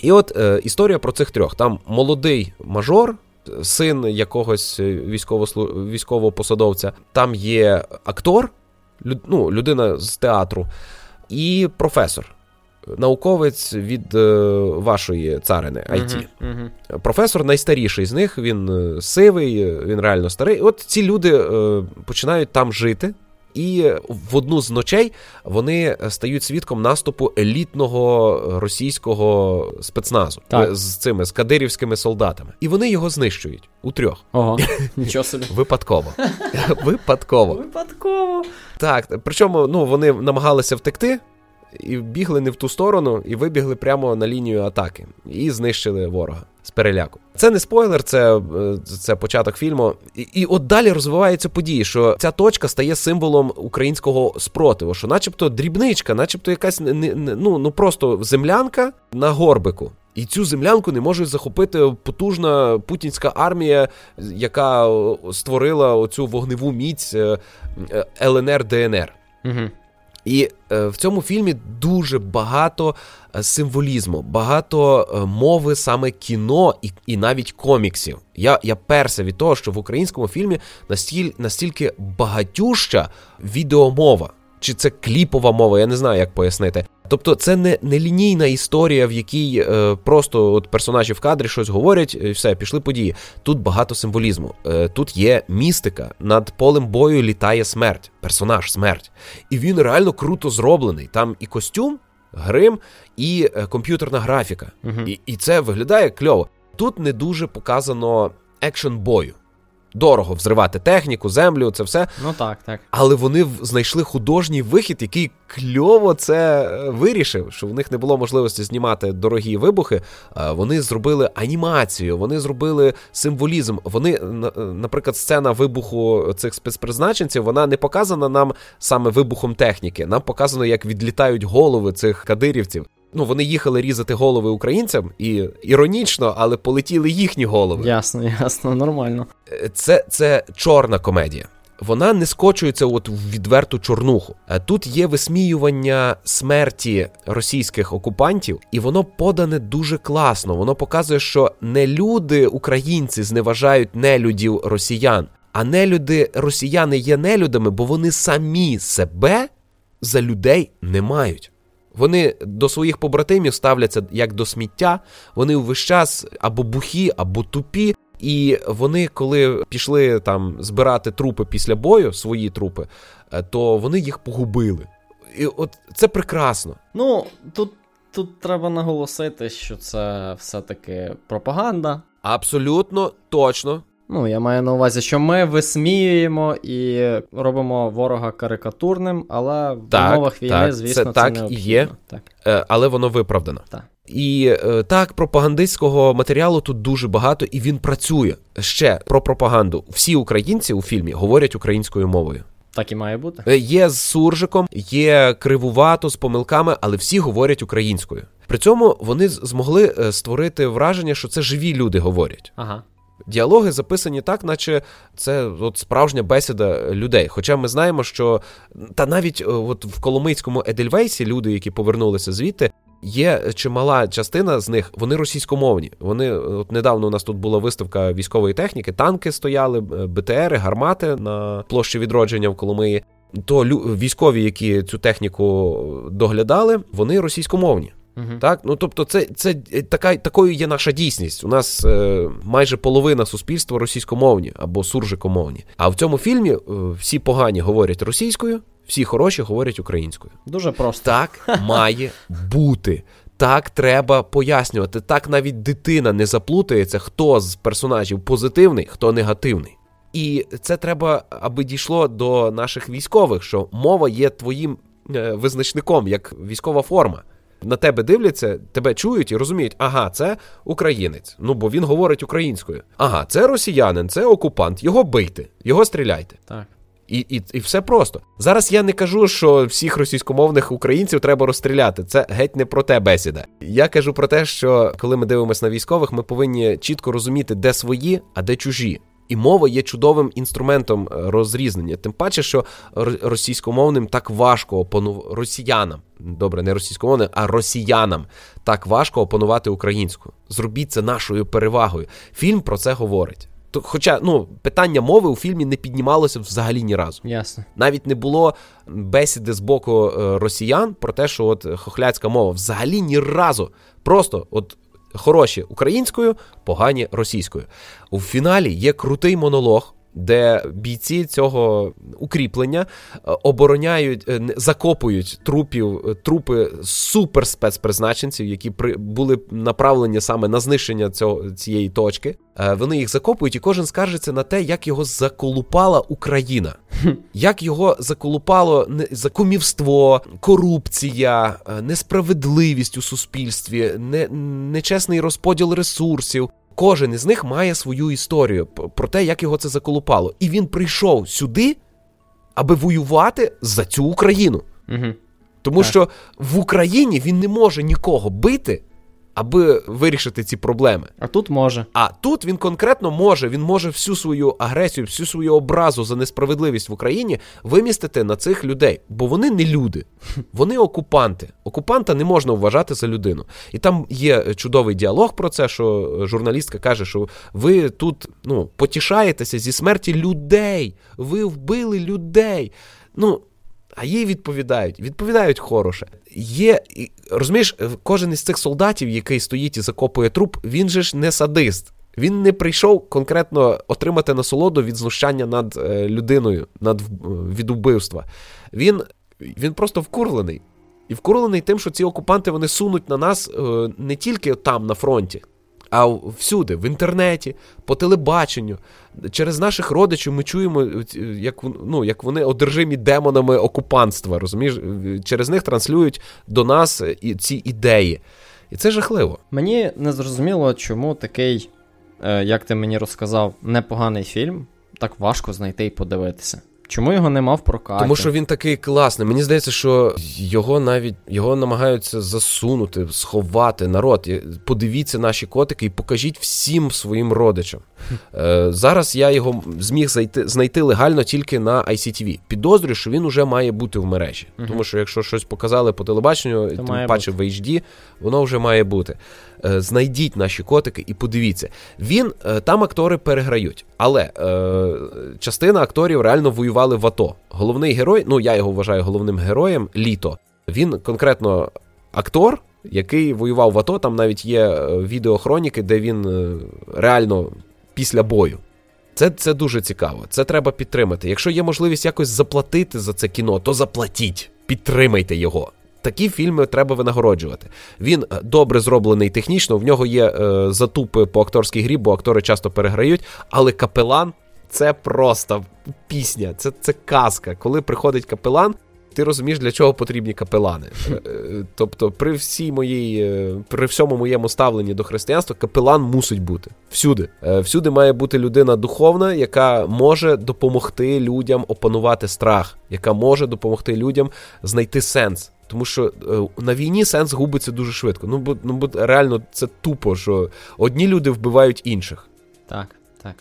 І от е, історія про цих трьох. Там молодий мажор, син якогось військового посадовця, там є актор, люд, ну, людина з театру, і професор. Науковець від е, вашої царини IT. Uh-huh, uh-huh. Професор найстаріший з них, він е, сивий, він реально старий. От ці люди е, починають там жити, і в одну з ночей вони стають свідком наступу елітного російського спецназу так. з цими з кадирівськими солдатами. І вони його знищують у трьох. Ого, <laughs> нічого собі. Випадково. <laughs> Випадково. Випадково. Так, причому ну, вони намагалися втекти. І бігли не в ту сторону, і вибігли прямо на лінію атаки, і знищили ворога з переляку. Це не спойлер, це е, це початок фільму. І, і от далі розвиваються події, що ця точка стає символом українського спротиву, що, начебто, дрібничка, начебто, якась не, не, ну, ну просто землянка на горбику. І цю землянку не може захопити потужна путінська армія, яка створила оцю вогневу міць е, е, ЛНР ДНР. Угу. І е, в цьому фільмі дуже багато е, символізму, багато е, мови саме кіно і і навіть коміксів. Я я перся від того, що в українському фільмі настіль, настільки багатюща відеомова. Чи це кліпова мова, я не знаю, як пояснити. Тобто, це не не лінійна історія, в якій е, просто от персонажі в кадрі щось говорять, і все, пішли події. Тут багато символізму. Е, тут є містика. Над полем бою літає смерть, персонаж смерть. І він реально круто зроблений. Там і костюм, грим, і е, комп'ютерна графіка. Угу. І, І це виглядає кльово. Тут не дуже показано екшен бою дорого взривати техніку, землю, це все. Ну так, так. Але вони знайшли художній вихід, який кльово це е, вирішив, що в них не було можливості знімати дорогі вибухи. Вони зробили анімацію, вони зробили символізм. Вони, е, наприклад, сцена вибуху цих спецпризначенців, вона не показана нам саме вибухом техніки. Нам показано, як відлітають голови цих кадирівців. Ну, вони їхали різати голови українцям, і іронічно, але полетіли їхні голови. Ясно, ясно, нормально. Е, це це чорна комедія. Вона не скочується от в відверту чорнуху. Е, тут є висміювання смерті російських окупантів, і воно подане дуже класно. Воно показує, що не люди, українці, зневажають нелюдів росіян, а нелюди росіяни є нелюдами, бо вони самі себе за людей не мають. Вони до своїх побратимів ставляться як до сміття, вони увесь час або бухі, або тупі. І вони, коли пішли там збирати трупи після бою, свої трупи, е, то вони їх погубили. І от це прекрасно. Ну тут тут треба наголосити, що це все-таки пропаганда. Абсолютно точно. Ну, я маю на увазі, що ми висміюємо і робимо ворога карикатурним, але в так, умовах війни, так, звісно, це, це так необхідно. є, так. Е, але воно виправдано. Так. І е, так, пропагандистського матеріалу тут дуже багато, і він працює ще про пропаганду. Всі українці у фільмі говорять українською мовою. Так і має бути. Е, є з суржиком, є кривувато з помилками, але всі говорять українською. При цьому вони змогли створити враження, що це живі люди говорять. Ага. Діалоги записані так, наче це от справжня бесіда людей. Хоча ми знаємо, що та навіть е, от в Коломийському Едельвейсі люди, які повернулися звідти, є чимала частина з них, вони російськомовні. Вони от недавно у нас тут була виставка військової техніки, танки стояли, е, БТРи, гармати на площі відродження в Коломиї. То військові, які цю техніку доглядали, вони російськомовні. Угу. Так, ну тобто, це це е, така такою є наша дійсність. У нас е, майже половина суспільства російськомовні або суржикомовні. А в цьому фільмі е, всі погані говорять російською, всі хороші говорять українською. Дуже просто так має бути. Так треба пояснювати. Так навіть дитина не заплутається, хто з персонажів позитивний, хто негативний. І це треба, аби дійшло до наших військових, що мова є твоїм е, визначником, як військова форма на тебе дивляться, тебе чують і розуміють, ага, це українець. Ну бо він говорить українською. Ага, це росіянин, це окупант. Його бийте, його стріляйте. Так. І і, і все просто. Зараз я не кажу, що всіх російськомовних українців треба розстріляти. Це геть не про те бесіда. Я кажу про те, що коли ми дивимося на військових, ми повинні чітко розуміти, де свої, а де чужі. І мова є чудовим інструментом е, розрізнення. Тим паче, що російськомовним так важко опанувати росіянам. Добре, не російськомовним, а росіянам так важко опанувати українську. Зробіть це нашою перевагою. Фільм про це говорить. Хоча ну, питання мови у фільмі не піднімалося взагалі ні разу. Ясно. Навіть не було бесіди з боку е, росіян про те, що от хохляцька мова взагалі ні разу. Просто от хороші українською, погані російською. У фіналі є крутий монолог де бійці цього укріплення е, обороняють, е, закопують трупів, е, трупи суперспецпризначенців, які при були направлені саме на знищення цього цієї точки. Вони їх закопують, і кожен скаржиться на те, як його заколупала Україна, <laughs> як його заколупало закумівство, корупція, несправедливість у суспільстві, не, нечесний розподіл ресурсів. Кожен із них має свою історію про те, як його це заколупало. І він прийшов сюди, аби воювати за цю Україну. Угу. Тому так. що в Україні він не може нікого бити, аби вирішити ці проблеми. А тут може. А тут він конкретно може, він може всю свою агресію, всю свою образу за несправедливість в Україні вимістити на цих людей, бо вони не люди, вони окупанти. Окупанта не можна вважати за людину. І там є чудовий діалог про це, що журналістка каже, що ви тут ну, потішаєтеся зі смерті людей, ви вбили людей. Ну, а їй відповідають, відповідають хороше. Є, розумієш, кожен із цих солдатів, який стоїть і закопує труп, він же ж не садист. Він не прийшов конкретно отримати насолоду від знущання над е, людиною, над від убивства. Він він просто вкурлений. І вкурлений тим, що ці окупанти вони сунуть на нас е, не тільки там, на фронті, а всюди, в інтернеті, по телебаченню. Через наших родичів ми чуємо, як ну, як вони одержимі демонами окупанства. розумієш? Через них транслюють до нас ці ідеї. І це жахливо. Мені не зрозуміло, чому такий, е, як ти мені розказав, непоганий фільм так важко знайти і подивитися. Чому його нема в прокаті? Тому що він такий класний. Мені здається, що його навіть його намагаються засунути, сховати народ. Подивіться наші котики і покажіть всім своїм родичам. Е, Зараз я його зміг зайти, знайти легально тільки на ICTV. Підозрюю, що він уже має бути в мережі. Тому що якщо щось показали по телебаченню, тим паче в HD, воно вже має бути. Е, знайдіть наші котики і подивіться. Він е, там актори переграють, але е, частина акторів реально воювали в АТО. Головний герой, ну я його вважаю головним героєм, літо. Він конкретно актор, який воював в АТО. Там навіть є відеохроніки, де він реально після бою. Це це дуже цікаво. Це треба підтримати. Якщо є можливість якось заплатити за це кіно, то заплатіть, підтримайте його такі фільми треба винагороджувати. Він е, добре зроблений технічно, в нього є е, затупи по акторській грі, бо актори часто переграють, але капелан. Це просто пісня, це це казка. Коли приходить капелан, ти розумієш, для чого потрібні капелани. Е, е, тобто, при всій моїй, при всьому моєму ставленні до християнства, капелан мусить бути всюди. Всюди має бути людина духовна, яка може допомогти людям опанувати страх, яка може допомогти людям знайти сенс. Тому що е, на війні сенс губиться дуже швидко. Ну бо ну бо реально це тупо, що одні люди вбивають інших. Так, так.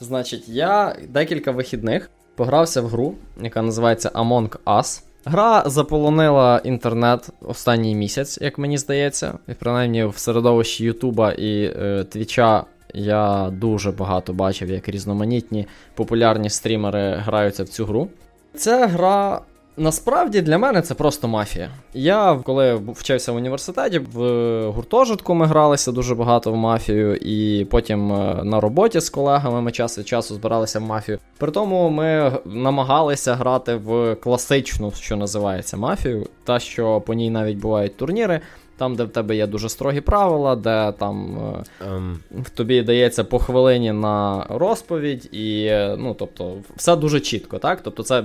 Значить, я декілька вихідних погрався в гру, яка називається Among Us. Гра заполонила інтернет останній місяць, як мені здається. І принаймні в середовищі Ютуба і е, Твіча я дуже багато бачив, як різноманітні популярні стрімери граються в цю гру. Ця гра Насправді для мене це просто мафія. Я коли вчився в університеті, в гуртожитку ми гралися дуже багато в мафію, і потім е, на роботі з колегами ми час від часу збиралися в мафію. При тому ми намагалися грати в класичну, що називається мафію, та що по ній навіть бувають турніри. Там, де в тебе є дуже строгі правила, де там um. тобі дається по хвилині на розповідь, і е, ну, тобто, все дуже чітко, так? Тобто, це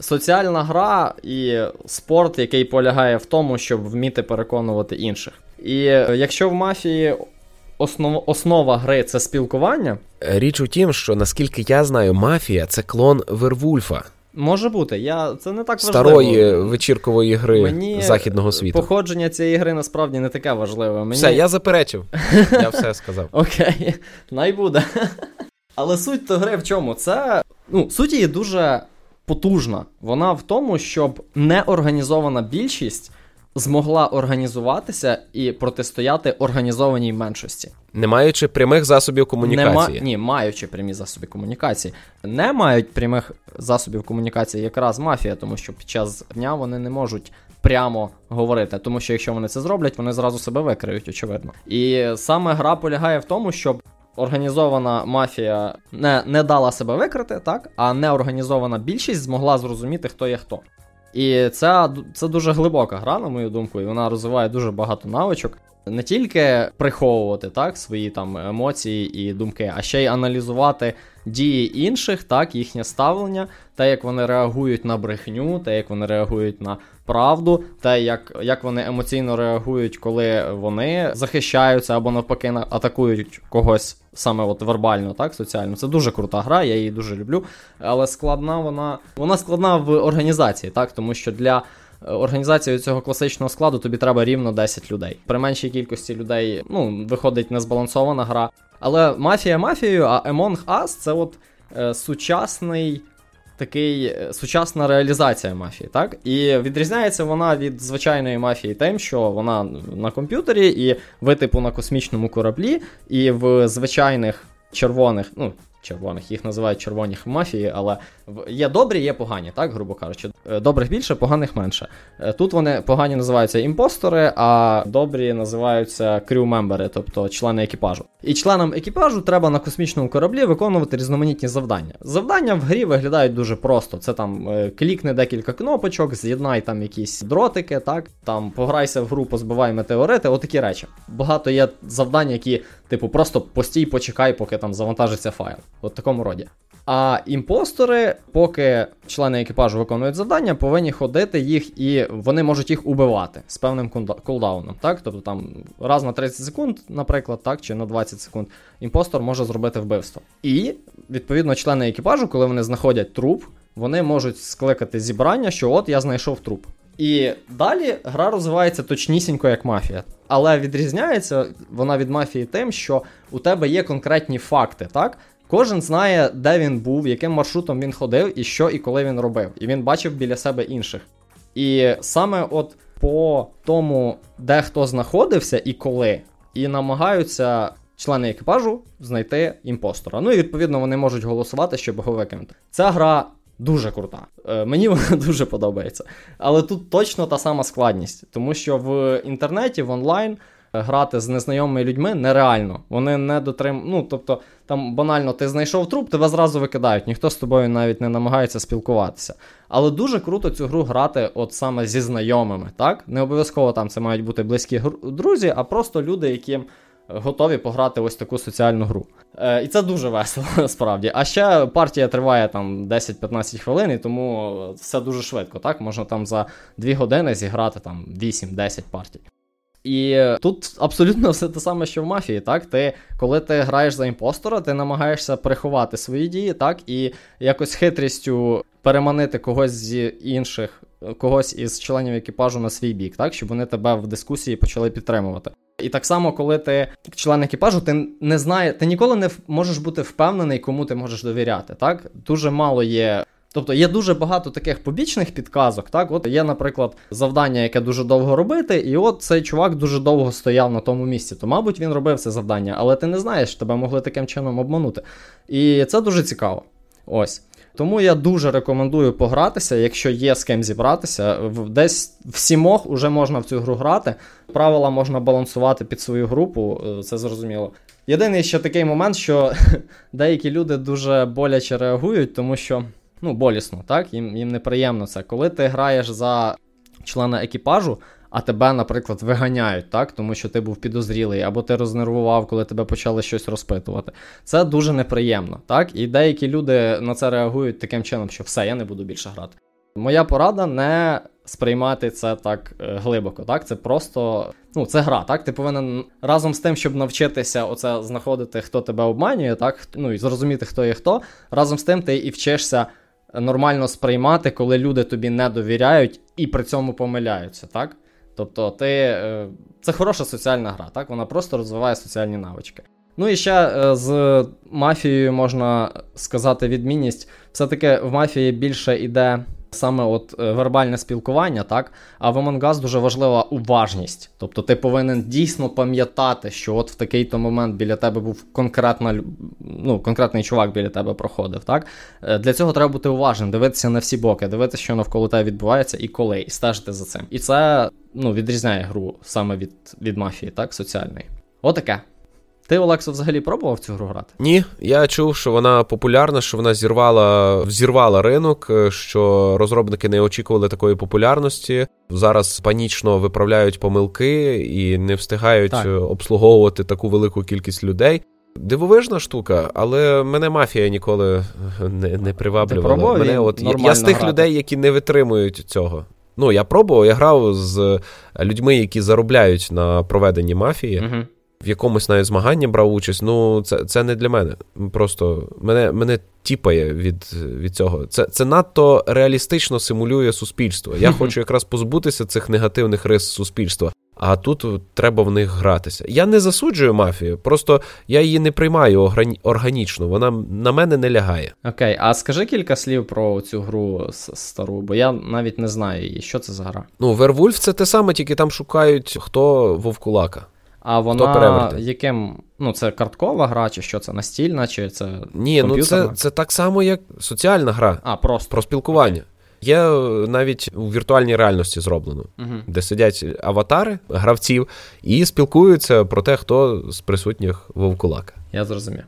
соціальна гра і спорт, який полягає в тому, щоб вміти переконувати інших. І е, якщо в мафії основ, основа гри це спілкування. Річ у тім, що наскільки я знаю, мафія це клон Вервульфа. Може бути, я це не так Старої важливо. вечіркової гри Мені західного світу. Походження цієї гри насправді не таке важливе. Мені... Все, я заперечив. <laughs> Я все сказав. Окей, най буде. <laughs> Але суть то гри в чому? Це ну, суть її дуже потужна. Вона в тому, щоб неорганізована більшість змогла організуватися і протистояти організованій меншості. Не маючи прямих засобів комунікації. Нема, ні, маючи прямі засоби комунікації. Не мають прямих засобів комунікації якраз мафія, тому що під час дня вони не можуть прямо говорити. Тому що якщо вони це зроблять, вони зразу себе викриють, очевидно. І саме гра полягає в тому, щоб. Організована мафія не не дала себе викрити, так, а неорганізована більшість змогла зрозуміти, хто є хто. І це це дуже глибока гра, на мою думку, і вона розвиває дуже багато навичок. Не тільки приховувати так свої там емоції і думки, а ще й аналізувати дії інших, так, їхнє ставлення, те, як вони реагують на брехню, те, як вони реагують на правду, те, як як вони емоційно реагують, коли вони захищаються або навпаки атакують когось саме от вербально, так, соціально. Це дуже крута гра, я її дуже люблю. Але складна вона вона складна в організації, так, тому що для. Організації цього класичного складу тобі треба рівно 10 людей. При меншій кількості людей ну, виходить незбалансована гра. Але мафія мафією, а Among Us це от е, сучасний такий е, сучасна реалізація мафії, так? І відрізняється вона від звичайної мафії тим, що вона на комп'ютері, і ви, типу, на космічному кораблі, і в звичайних червоних, ну, червоних, їх називають червоні мафії, але є добрі, є погані, так, грубо кажучи. Е, добрих більше, поганих менше. Е, тут вони погані називаються імпостори, а добрі називаються крю-мембери, тобто члени екіпажу. І членам екіпажу треба на космічному кораблі виконувати різноманітні завдання. Завдання в грі виглядають дуже просто. Це там е, клікни декілька кнопочок, з'єднай там якісь дротики, так, там пограйся в гру, позбивай метеорити, отакі речі. Багато є завдань, які, типу, просто постій, почекай, поки там завантажиться файл. От такому роді. А імпостори, поки члени екіпажу виконують завдання, повинні ходити їх і вони можуть їх убивати з певним кулдауном. Так? Тобто там раз на 30 секунд, наприклад, так, чи на 20 секунд, імпостор може зробити вбивство. І, відповідно, члени екіпажу, коли вони знаходять труп, вони можуть скликати зібрання, що от я знайшов труп. І далі гра розвивається точнісінько, як мафія. Але відрізняється вона від мафії тим, що у тебе є конкретні факти, так? Кожен знає, де він був, яким маршрутом він ходив, і що і коли він робив. І він бачив біля себе інших. І саме от по тому, де хто знаходився і коли, і намагаються члени екіпажу знайти імпостора. Ну і відповідно вони можуть голосувати, щоб його викинути. Ця гра дуже крута. Е, мені <laughs> вона дуже подобається. Але тут точно та сама складність, тому що в інтернеті, в онлайн грати з незнайомими людьми нереально. Вони не дотрим... Ну, тобто, там банально ти знайшов труп, тебе зразу викидають, ніхто з тобою навіть не намагається спілкуватися. Але дуже круто цю гру грати от саме зі знайомими, так? Не обов'язково там це мають бути близькі друзі, а просто люди, які. Готові пограти ось таку соціальну гру. Е, І це дуже весело, <laughs> насправді. А ще партія триває там 10-15 хвилин, і тому все дуже швидко. так? Можна там за 2 години зіграти там 8-10 партій. І тут абсолютно <laughs> все те саме, що в мафії, так? Ти, коли ти граєш за імпостора, ти намагаєшся приховати свої дії, так, і якось хитрістю переманити когось з інших, когось із членів екіпажу на свій бік, так, щоб вони тебе в дискусії почали підтримувати. І так само, коли ти член екіпажу, ти не знаєш, ти ніколи не можеш бути впевнений, кому ти можеш довіряти. Так дуже мало є Тобто є дуже багато таких побічних підказок. Так, от є, наприклад, завдання, яке дуже довго робити, і от цей чувак дуже довго стояв на тому місці. То, мабуть, він робив це завдання, але ти не знаєш, тебе могли таким чином обманути. І це дуже цікаво. Ось. Тому я дуже рекомендую погратися, якщо є з ким зібратися. Десь в сімох уже можна в цю гру грати. Правила можна балансувати під свою групу, е, це зрозуміло. Єдиний ще такий момент, що <laughs> деякі люди дуже боляче реагують, тому що ну, болісно, так? Їм їм неприємно це. Коли ти граєш за члена екіпажу, а тебе, наприклад, виганяють, так? Тому що ти був підозрілий, або ти рознервував, коли тебе почали щось розпитувати. Це дуже неприємно, так? І деякі люди на це реагують таким чином, що все, я не буду більше грати. Моя порада не сприймати це так е, глибоко. так? Це просто ну, це гра. так? Ти повинен разом з тим, щоб навчитися оце знаходити, хто тебе обманює, так? Ну і зрозуміти, хто є хто. Разом з тим ти і вчишся нормально сприймати, коли люди тобі не довіряють і при цьому помиляються, так? Тобто, ти. Е, це хороша соціальна гра, так? Вона просто розвиває соціальні навички. Ну і ще е, з мафією можна сказати відмінність. Все-таки в мафії більше йде саме от е, вербальне спілкування, так? А в Among Us дуже важлива уважність. Тобто ти повинен дійсно пам'ятати, що от в такий-то момент біля тебе був конкретна, ну, конкретний чувак біля тебе проходив. так? Е, для цього треба бути уважним, дивитися на всі боки, дивитися, що навколо тебе відбувається і коли, і стежити за цим. І це ну, відрізняє гру саме від, від мафії, так, соціальної. Отаке. Ти, Олексо, взагалі пробував цю гру грати? Ні, я чув, що вона популярна, що вона зірвала взірвала ринок, е, що розробники не очікували такої популярності. Зараз панічно виправляють помилки і не встигають так. Е, обслуговувати таку велику кількість людей. Дивовижна штука, але мене мафія ніколи не не приваблювала. Мене от Я з тих грати. людей, які не витримують цього. Ну, я пробував, я грав з людьми, які заробляють на проведенні мафії. Угу в якомусь навіть змаганні брав участь, ну це це не для мене. Просто мене мене тіпає від від цього. Це це надто реалістично симулює суспільство. Я <laughs> хочу якраз позбутися цих негативних рис суспільства. А тут треба в них гратися. Я не засуджую мафію, просто я її не приймаю органічно, вона на мене не лягає. Окей, а скажи кілька слів про цю гру стару, бо я навіть не знаю її. Що це за гра? Ну, Вервульф це те саме, тільки там шукають хто вовкулака. А вона яким. Ну, це карткова гра, чи що це настільна, чи це. Ні, ну це це так само, як соціальна гра. А, просто. Про спілкування. Є навіть у віртуальній реальності зроблено, угу. де сидять аватари гравців і спілкуються про те, хто з присутніх вовкулака. Я зрозумів.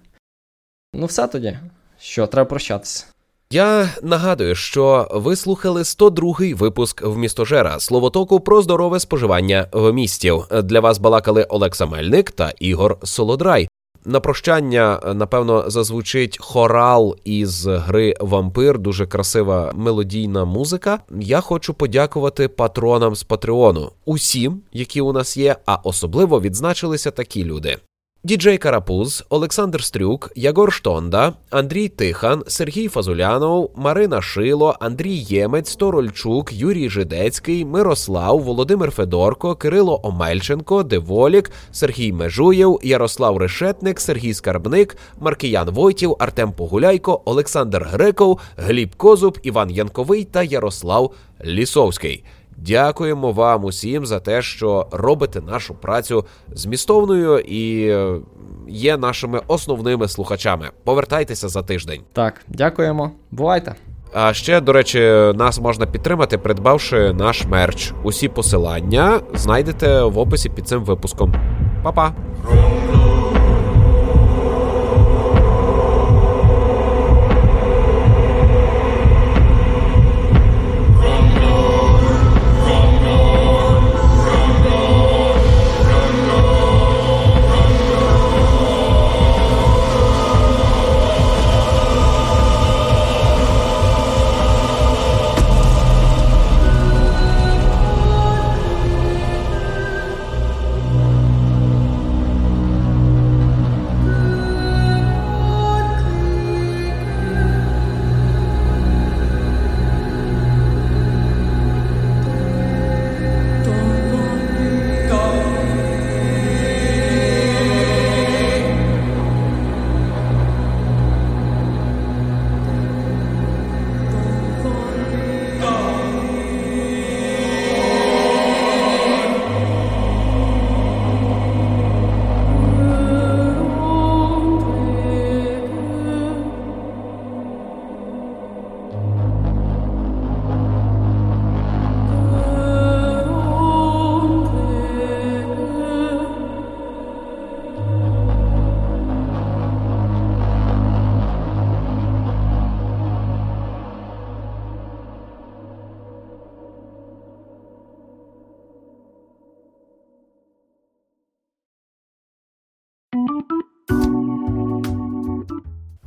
Ну, все тоді. Що, треба прощатися. Я нагадую, що ви слухали 102-й випуск в містожера словотоку про здорове споживання в містів. Для вас балакали Олекса Мельник та Ігор Солодрай. На прощання, напевно, зазвучить хорал із гри Вампир, дуже красива мелодійна музика. Я хочу подякувати патронам з Патреону, усім, які у нас є, а особливо відзначилися такі люди: Діджей Карапуз, Олександр Стрюк, Ягор Штонда, Андрій Тихан, Сергій Фазулянов, Марина Шило, Андрій Ємець, Торольчук, Юрій Жидецький, Мирослав, Володимир Федорко, Кирило Омельченко, Деволік, Сергій Межуєв, Ярослав Решетник, Сергій Скарбник, Маркіян Войтів, Артем Погуляйко, Олександр Греков, Гліб Козуб, Іван Янковий та Ярослав Лісовський. Дякуємо вам усім за те, що робите нашу працю змістовною і е, є нашими основними слухачами. Повертайтеся за тиждень. Так, дякуємо. Бувайте. А ще, до речі, нас можна підтримати, придбавши наш мерч. Усі посилання знайдете в описі під цим випуском. Па-па!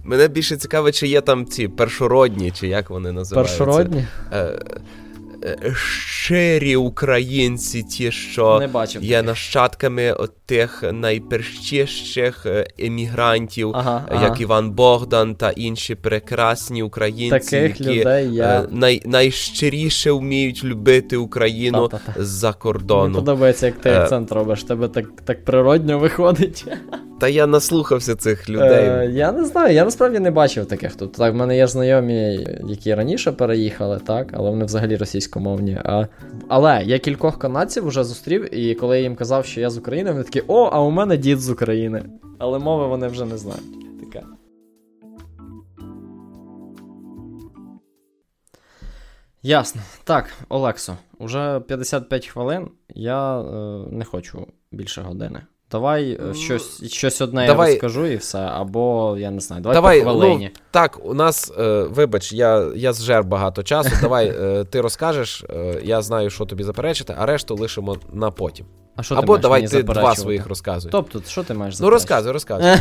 Мене більше цікаво, чи є там ці першородні, чи як вони називаються. Першородні? Е, щирі українці, ті, що Не бачив є таких. нащадками от тих найперщіших е, емігрантів, Ага, як ага. Іван Богдан та інші прекрасні українці, Таких які людей я- е, най, найщиріше вміють любити Україну Та-та-та. з-за Мені кордону. подобається, як ти Е. акцент робиш, тебе так, так природньо виходить. Та я наслухався цих людей. Е, я не знаю, я насправді не бачив таких тут. Так, в мене є знайомі, які раніше переїхали, так, але вони взагалі російськомовні. А... Але я кількох канадців вже зустрів, і коли я їм казав, що я з України, вони такі, о, а у мене дід з України. Але мови вони вже не знають. Таке. Ясно. Так, Олексо, уже 55 хвилин. Я е, не хочу більше години. Давай е, щось, щось одне Давай. я розкажу і все, або я не знаю, давай, Давай, по хвилині. ну, так, у нас, е, вибач, я, я зжер багато часу. Давай е, ти розкажеш, е, я знаю, що тобі заперечити, а решту лишимо на потім. а що ти Або маєш давай мені ти два своїх розказуй. Тобто, що ти маєш ну розказуй, розказуй.